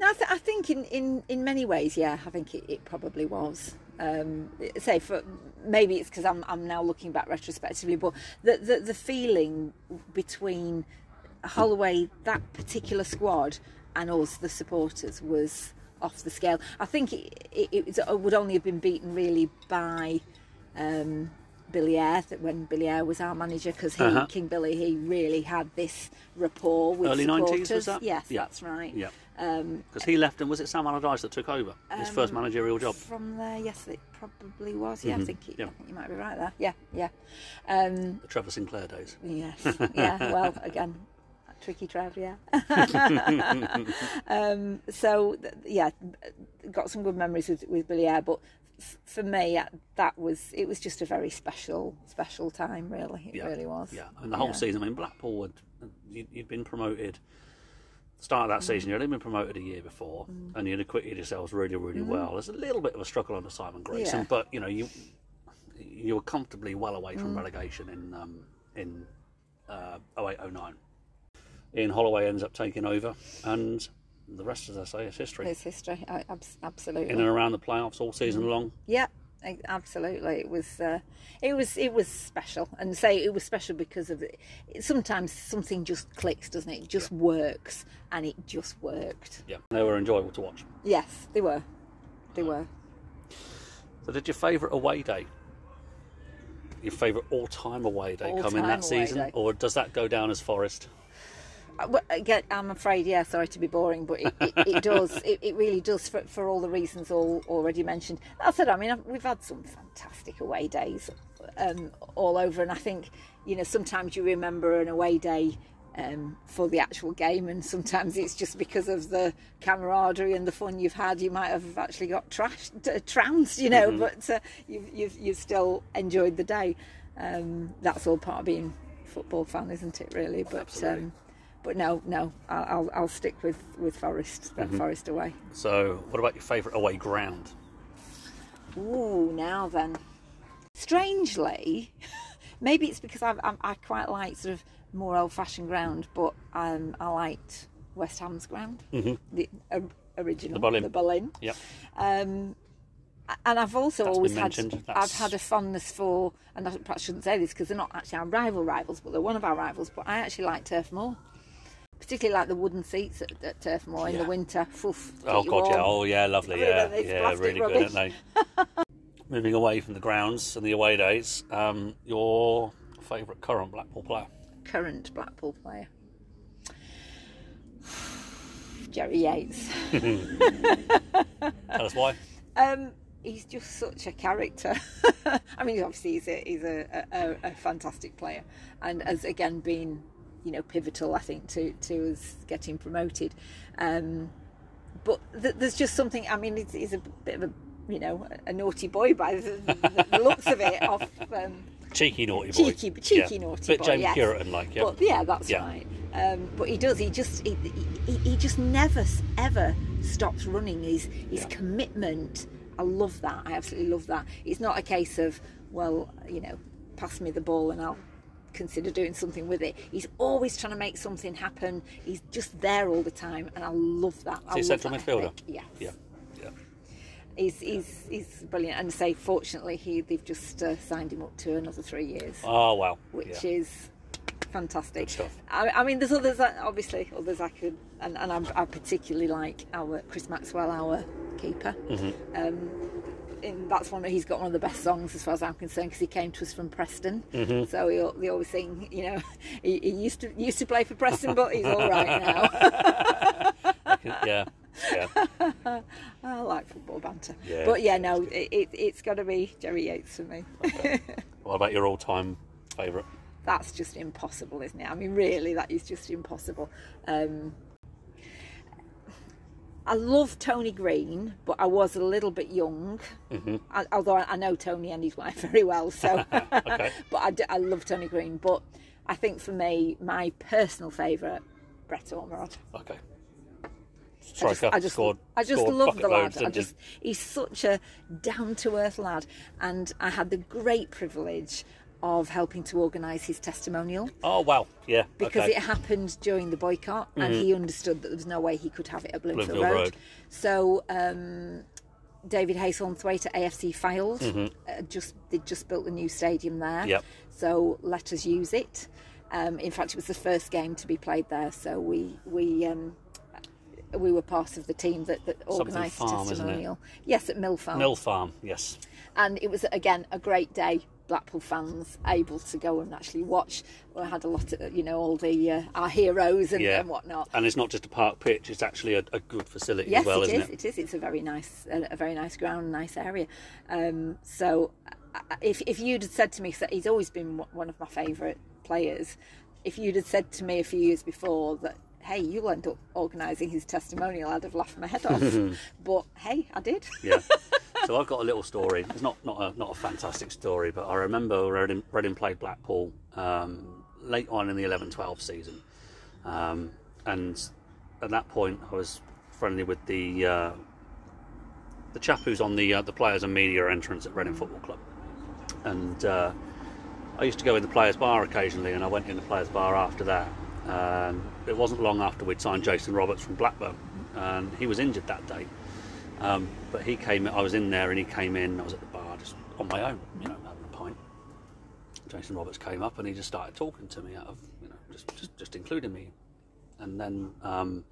no, I, th- I think in, in, in many ways, yeah, I think it, it probably was. Um, say for maybe it's because I'm I'm now looking back retrospectively, but the, the the feeling between Holloway, that particular squad, and us, the supporters, was off the scale. I think it, it, it would only have been beaten really by. Um, Billy Ayre, that when Billy Ayre was our manager, because he, Uh-huh. King Billy, he really had this rapport with Early supporters. 90s, was that? Yes, Yeah. that's right. Yeah. Um, Because he left, and was it Sam Allardyce that took over his first Um, managerial job? From there, yes, it probably was. Yeah, I Mhm. think it, Yeah. I think you might be right there. Yeah, yeah, um, The Trevor Sinclair days. yes, yeah. Well, again, tricky Trev, yeah. um, so yeah, got some good memories with with Billy Ayre, but f- for me, uh, that was it was just a very special special time. Really, it Yeah. really was. Yeah, and the whole Yeah. season. I mean, Blackpool had you'd been promoted. Start of that Mm. season, you'd only been promoted a year before, and you'd acquitted yourselves really, really well. There's a little bit of a struggle under Simon Grayson, Mm. Yeah. but you know you you were comfortably well away Mm. from relegation in um, in uh, 0809. Ian Holloway ends up taking over, and the rest, as I say, is history. It's history, I, absolutely. In and around the playoffs all season Mm. long. Yeah, e- absolutely. It was, uh, it was, it was special, and say it was special because of it. Sometimes something just clicks, doesn't it? It just works, and it just worked. Yeah, they were enjoyable to watch. Yes, they were, they were. So, did your favourite away day, your favourite all-time away day, come in that season, day. or does that go down as Forest? Uh, Again, I'm afraid, yeah. Sorry to be boring, but it, it, it does. It, it really does for, for all the reasons all already mentioned. That said, I mean, I've- we've had some fantastic away days um, all over, and I think you know sometimes you remember an away day um, for the actual game, and sometimes it's just because of the camaraderie and the fun you've had. You might have actually got trashed, uh, trounced, you know, but uh, you've, you've you've still enjoyed the day. Um, that's all part of being a football fan, isn't it? Really, but. Um, but no, no, I'll, I'll, stick with, with Forest, that Forest away. So, what about your favourite away ground? Ooh, now then. Strangely, maybe it's because I've, I'm, quite like sort of more old fashioned ground, but um, I liked West Ham's ground, the uh, original, The Berlin. The Boleyn. Yep. Um, and I've also That's always had. I've had a fondness for, and I perhaps shouldn't say this because they're not actually our rival rivals, but they're one of our rivals. But I actually like Turf Moor, particularly like the wooden seats at, at Turf Moor in Yeah. the winter. Oof, Oh god, yeah. Oh yeah, lovely. Yeah, yeah, really rubbish. good, aren't they? Moving away from the grounds and the away days, um, your favourite current Blackpool player? Current Blackpool player, Jerry Yates. Tell us why. Um, he's just such a character. I mean, obviously he's a he's a, a, a fantastic player, and has again been, you know, pivotal. I think to to us getting promoted. Um, but th- there's just something. I mean, he's, he's a bit of a you know a naughty boy by the, the, looks of it. Off um, Cheeky naughty boy. cheeky, cheeky Yeah. naughty Bit boy. James yes. Puritan like, yeah. But yeah, that's Yeah. right. Um, but he does. He just he, he, he just never ever stops running. His his Yeah. commitment. I love that. I absolutely love that. It's not a case of well, you know, pass me the ball and I'll consider doing something with it. He's always trying to make something happen. He's just there all the time, and I love that. He love central midfielder? Yes. Yeah. Yeah. He's, he's, he's brilliant. And say, fortunately, he they've just uh, signed him up to another three years, Oh wow. which yeah. is fantastic. I, I mean, there's others, that, obviously, others I could, and, and I'm, I particularly like our Chris Maxwell, our keeper. Mm-hmm. Um, and that's one. He's got one of the best songs as far as I'm concerned because he came to us from Preston. Mm-hmm. So he, they always sing, you know, he, he used to used to play for Preston, but he's all right now. yeah. Yeah. I like football banter. Yeah, but yeah, no, it, it, it's got to be Jerry Yates for me. What about your all-time favourite? That's just impossible, isn't it? I mean, really, that is just impossible. Um, I love Tony Green, but I was a little bit young. Mm-hmm. I, although I, I know Tony and his wife very well, so. Okay. but I, do- I love Tony Green. But I think for me, my personal favourite, Brett Ormerod. Okay. I just, I just, scored. I just scored love the lad. I just, he's such a down to earth lad, and I had the great privilege of helping to organise his testimonial Oh wow. Yeah. because okay. it happened during the boycott, and he understood that there was no way he could have it at Bloomfield, Bloomfield Road. Road. So um, David Haythornthwaite at AFC Fylde Mm-hmm. uh, just they just built a new stadium there. Yep. So let us use it. Um, in fact, it was the first game to be played there, so we we. Um, we were part of the team that, that organised the testimonial. Yes, at Mill Farm Mill Farm. Yes. and it was again a great day. Blackpool fans able to go and actually watch. We had a lot of you know all the uh, our heroes and, Yeah. and whatnot. And it's not just a park pitch; it's actually a, a good facility Yes, as well, it isn't is. it? It is. It's a very nice, a, a very nice ground, nice area. Um, so, uh, if if you'd had said to me, 'cause he's always been one- one of my favourite players. If you'd had said to me a few years before that, hey, you'll end up organising his testimonial, I'd have laughed my head off. but hey, I did. Yeah. so I've got a little story. It's not not a not a fantastic story, but I remember Reading, Reading played Blackpool um, late on in the 11-12 season, um, and at that point I was friendly with the uh, the chap who's on the uh, the players and media entrance at Reading Football Club, and uh, I used to go in the players' bar occasionally, and I went in the players' bar after that. And it wasn't long after we'd signed Jason Roberts from Blackburn, and he was injured that day. Um, but he came. I was in there, and he came in. I was at the bar just on my own, you know, having a pint. Jason Roberts came up, and he just started talking to me out of, you know, just just, just including me. And then um,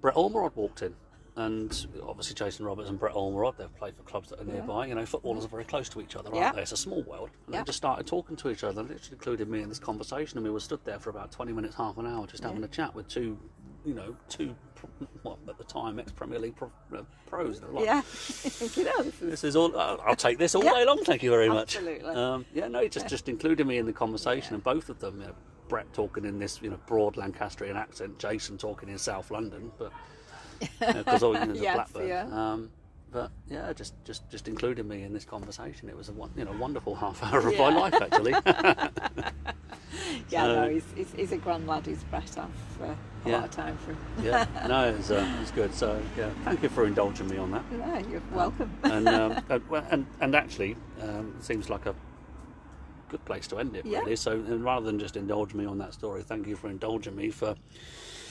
Brett Ormerod walked in, and obviously Jason Roberts and Brett Ormerod, they've played for clubs that are nearby. You know, footballers are very close to each other, aren't Yeah. they? It's a small world. And Yeah. they just started talking to each other, and literally included me in this conversation, and we were stood there for about 20 minutes, half an hour, just having a chat with two, you know, two, what at the time, ex Premier League pro, uh, pros. Like, Yeah, you know, this is this is all. Uh, I'll take this all Yeah. day long. Thank you very much. Absolutely. Um, yeah, no, he just just included me in the conversation, and both of them. You know, Brett talking in this you know broad Lancastrian accent, Jason talking in South London, but because all you know, Yes, Blackburn. yeah. Um, but yeah, just just just included me in this conversation. It was a you know wonderful half hour of Yeah. my life actually. yeah, So- no, he's, he's, he's a grand lad. He's. I've uh, a Yeah. lot of time for him. yeah, no, it's uh, it's good. So yeah, thank you for indulging me on that. Yeah, you're welcome. and um, and, well, and and actually, um, it seems like a good place to end it. Yeah. Really. So and rather than just indulge me on that story, thank you for indulging me for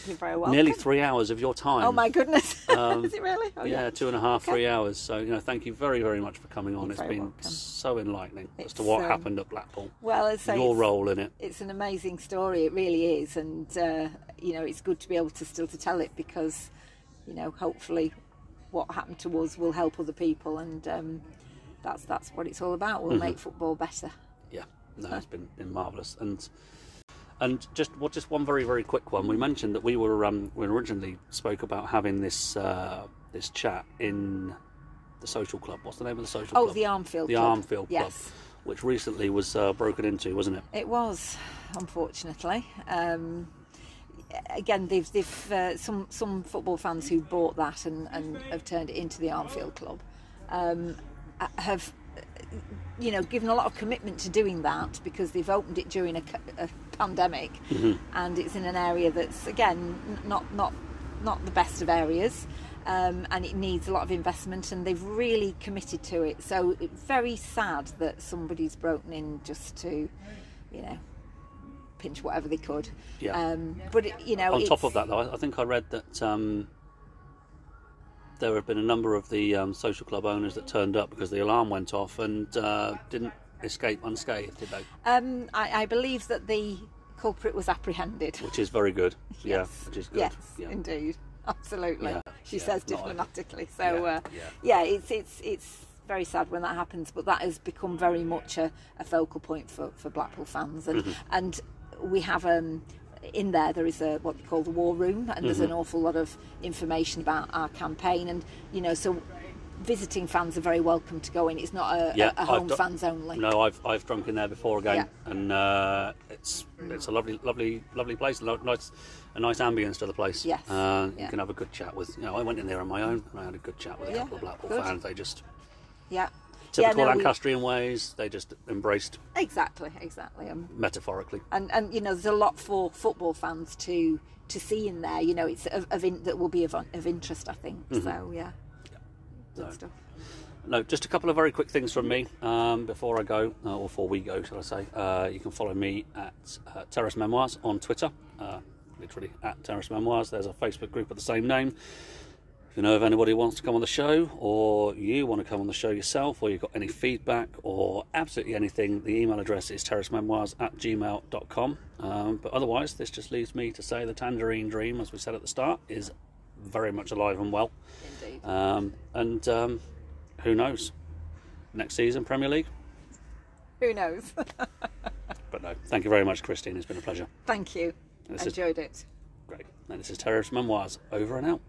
You're very welcome. nearly three hours of your time. Oh my goodness! Um, Is it really? Oh, yeah, two and a half, Okay. three hours. So you know, thank you very, very much for coming on. You're It's been welcome. so enlightening as to what um, happened at Blackpool. Well, I'd say Your role in it. it's an amazing story. It really is, and uh, you know, it's good to be able to still to tell it because, you know, hopefully, what happened to us will help other people, and um, that's that's what it's all about. Mm-hmm. We'll make football better. Yeah, no, it's been, been marvelous. And and just well, just one very very quick one. We mentioned that we were um, we originally spoke about having this uh, this chat in the social club. What's the name of the social Oh, club? the Armfield Club. the Club. Armfield Club, Yes. which recently was uh, broken into, wasn't it? It was, unfortunately. Um, again, they've, they've uh, some some football fans who bought that and, and have turned it into the Armfield Club um, have, you know, given a lot of commitment to doing that because they've opened it during a pandemic, and it's in an area that's again not not not the best of areas. Um, and it needs a lot of investment, and they've really committed to it. So it's very sad that somebody's broken in just to you know, pinch whatever they could. Yeah. Um, but it, you know, On top of that, though, I I think I read that um, there have been a number of the um, social club owners that turned up because the alarm went off and uh, didn't escape unscathed, did they? um, I, I believe that the culprit was apprehended. Which is very good. Yeah, Yes. which is good. Yes, yeah. indeed, absolutely. Yeah, She yeah, says a- diplomatically. So Yeah, uh, yeah. yeah, it's it's it's very sad when that happens, but that has become very much a, a focal point for, for Blackpool fans, and Mm-hmm. and we have um. In there, there is a what they call the war room, and there's Mm-hmm. an awful lot of information about our campaign. And you know, so visiting fans are very welcome to go in. It's not a, Yeah, a, a home fans only. No, I've I've drunk in there before again, Yeah. and uh, it's it's a lovely, lovely, lovely place. Lo- Nice, a nice ambience to the place. Yes, uh, you can have a good chat with. You know, I went in there on my own. and I had a good chat with a Yeah, couple of Blackpool good. fans. They just Yeah, typical yeah, no, we- Lancastrian ways. They just embraced exactly, exactly. Um, metaphorically. and and you know there's a lot for football fans to to see in there you know it's of, of in, that will be of, of interest i think so yeah good No. stuff No, just a couple of very quick things from me um, before I go, uh, or before we go, shall I say. Uh, you can follow me at uh, Terrace Memoirs on Twitter, uh, literally at Terrace Memoirs. There's a Facebook group of the same name. If you know of anybody who wants to come on the show, or you want to come on the show yourself, or you've got any feedback, or absolutely anything, the email address is terracememoirs at gmail.com. Um, but otherwise, this just leaves me to say the Tangerine Dream, as we said at the start, is very much alive and well. indeed Um, and um, who knows? Next season, Premier League? who knows But no. Thank you very much, Christine. It's been a pleasure. thank you This is- enjoyed it Great. And this is Terrace Memoirs. Over and out.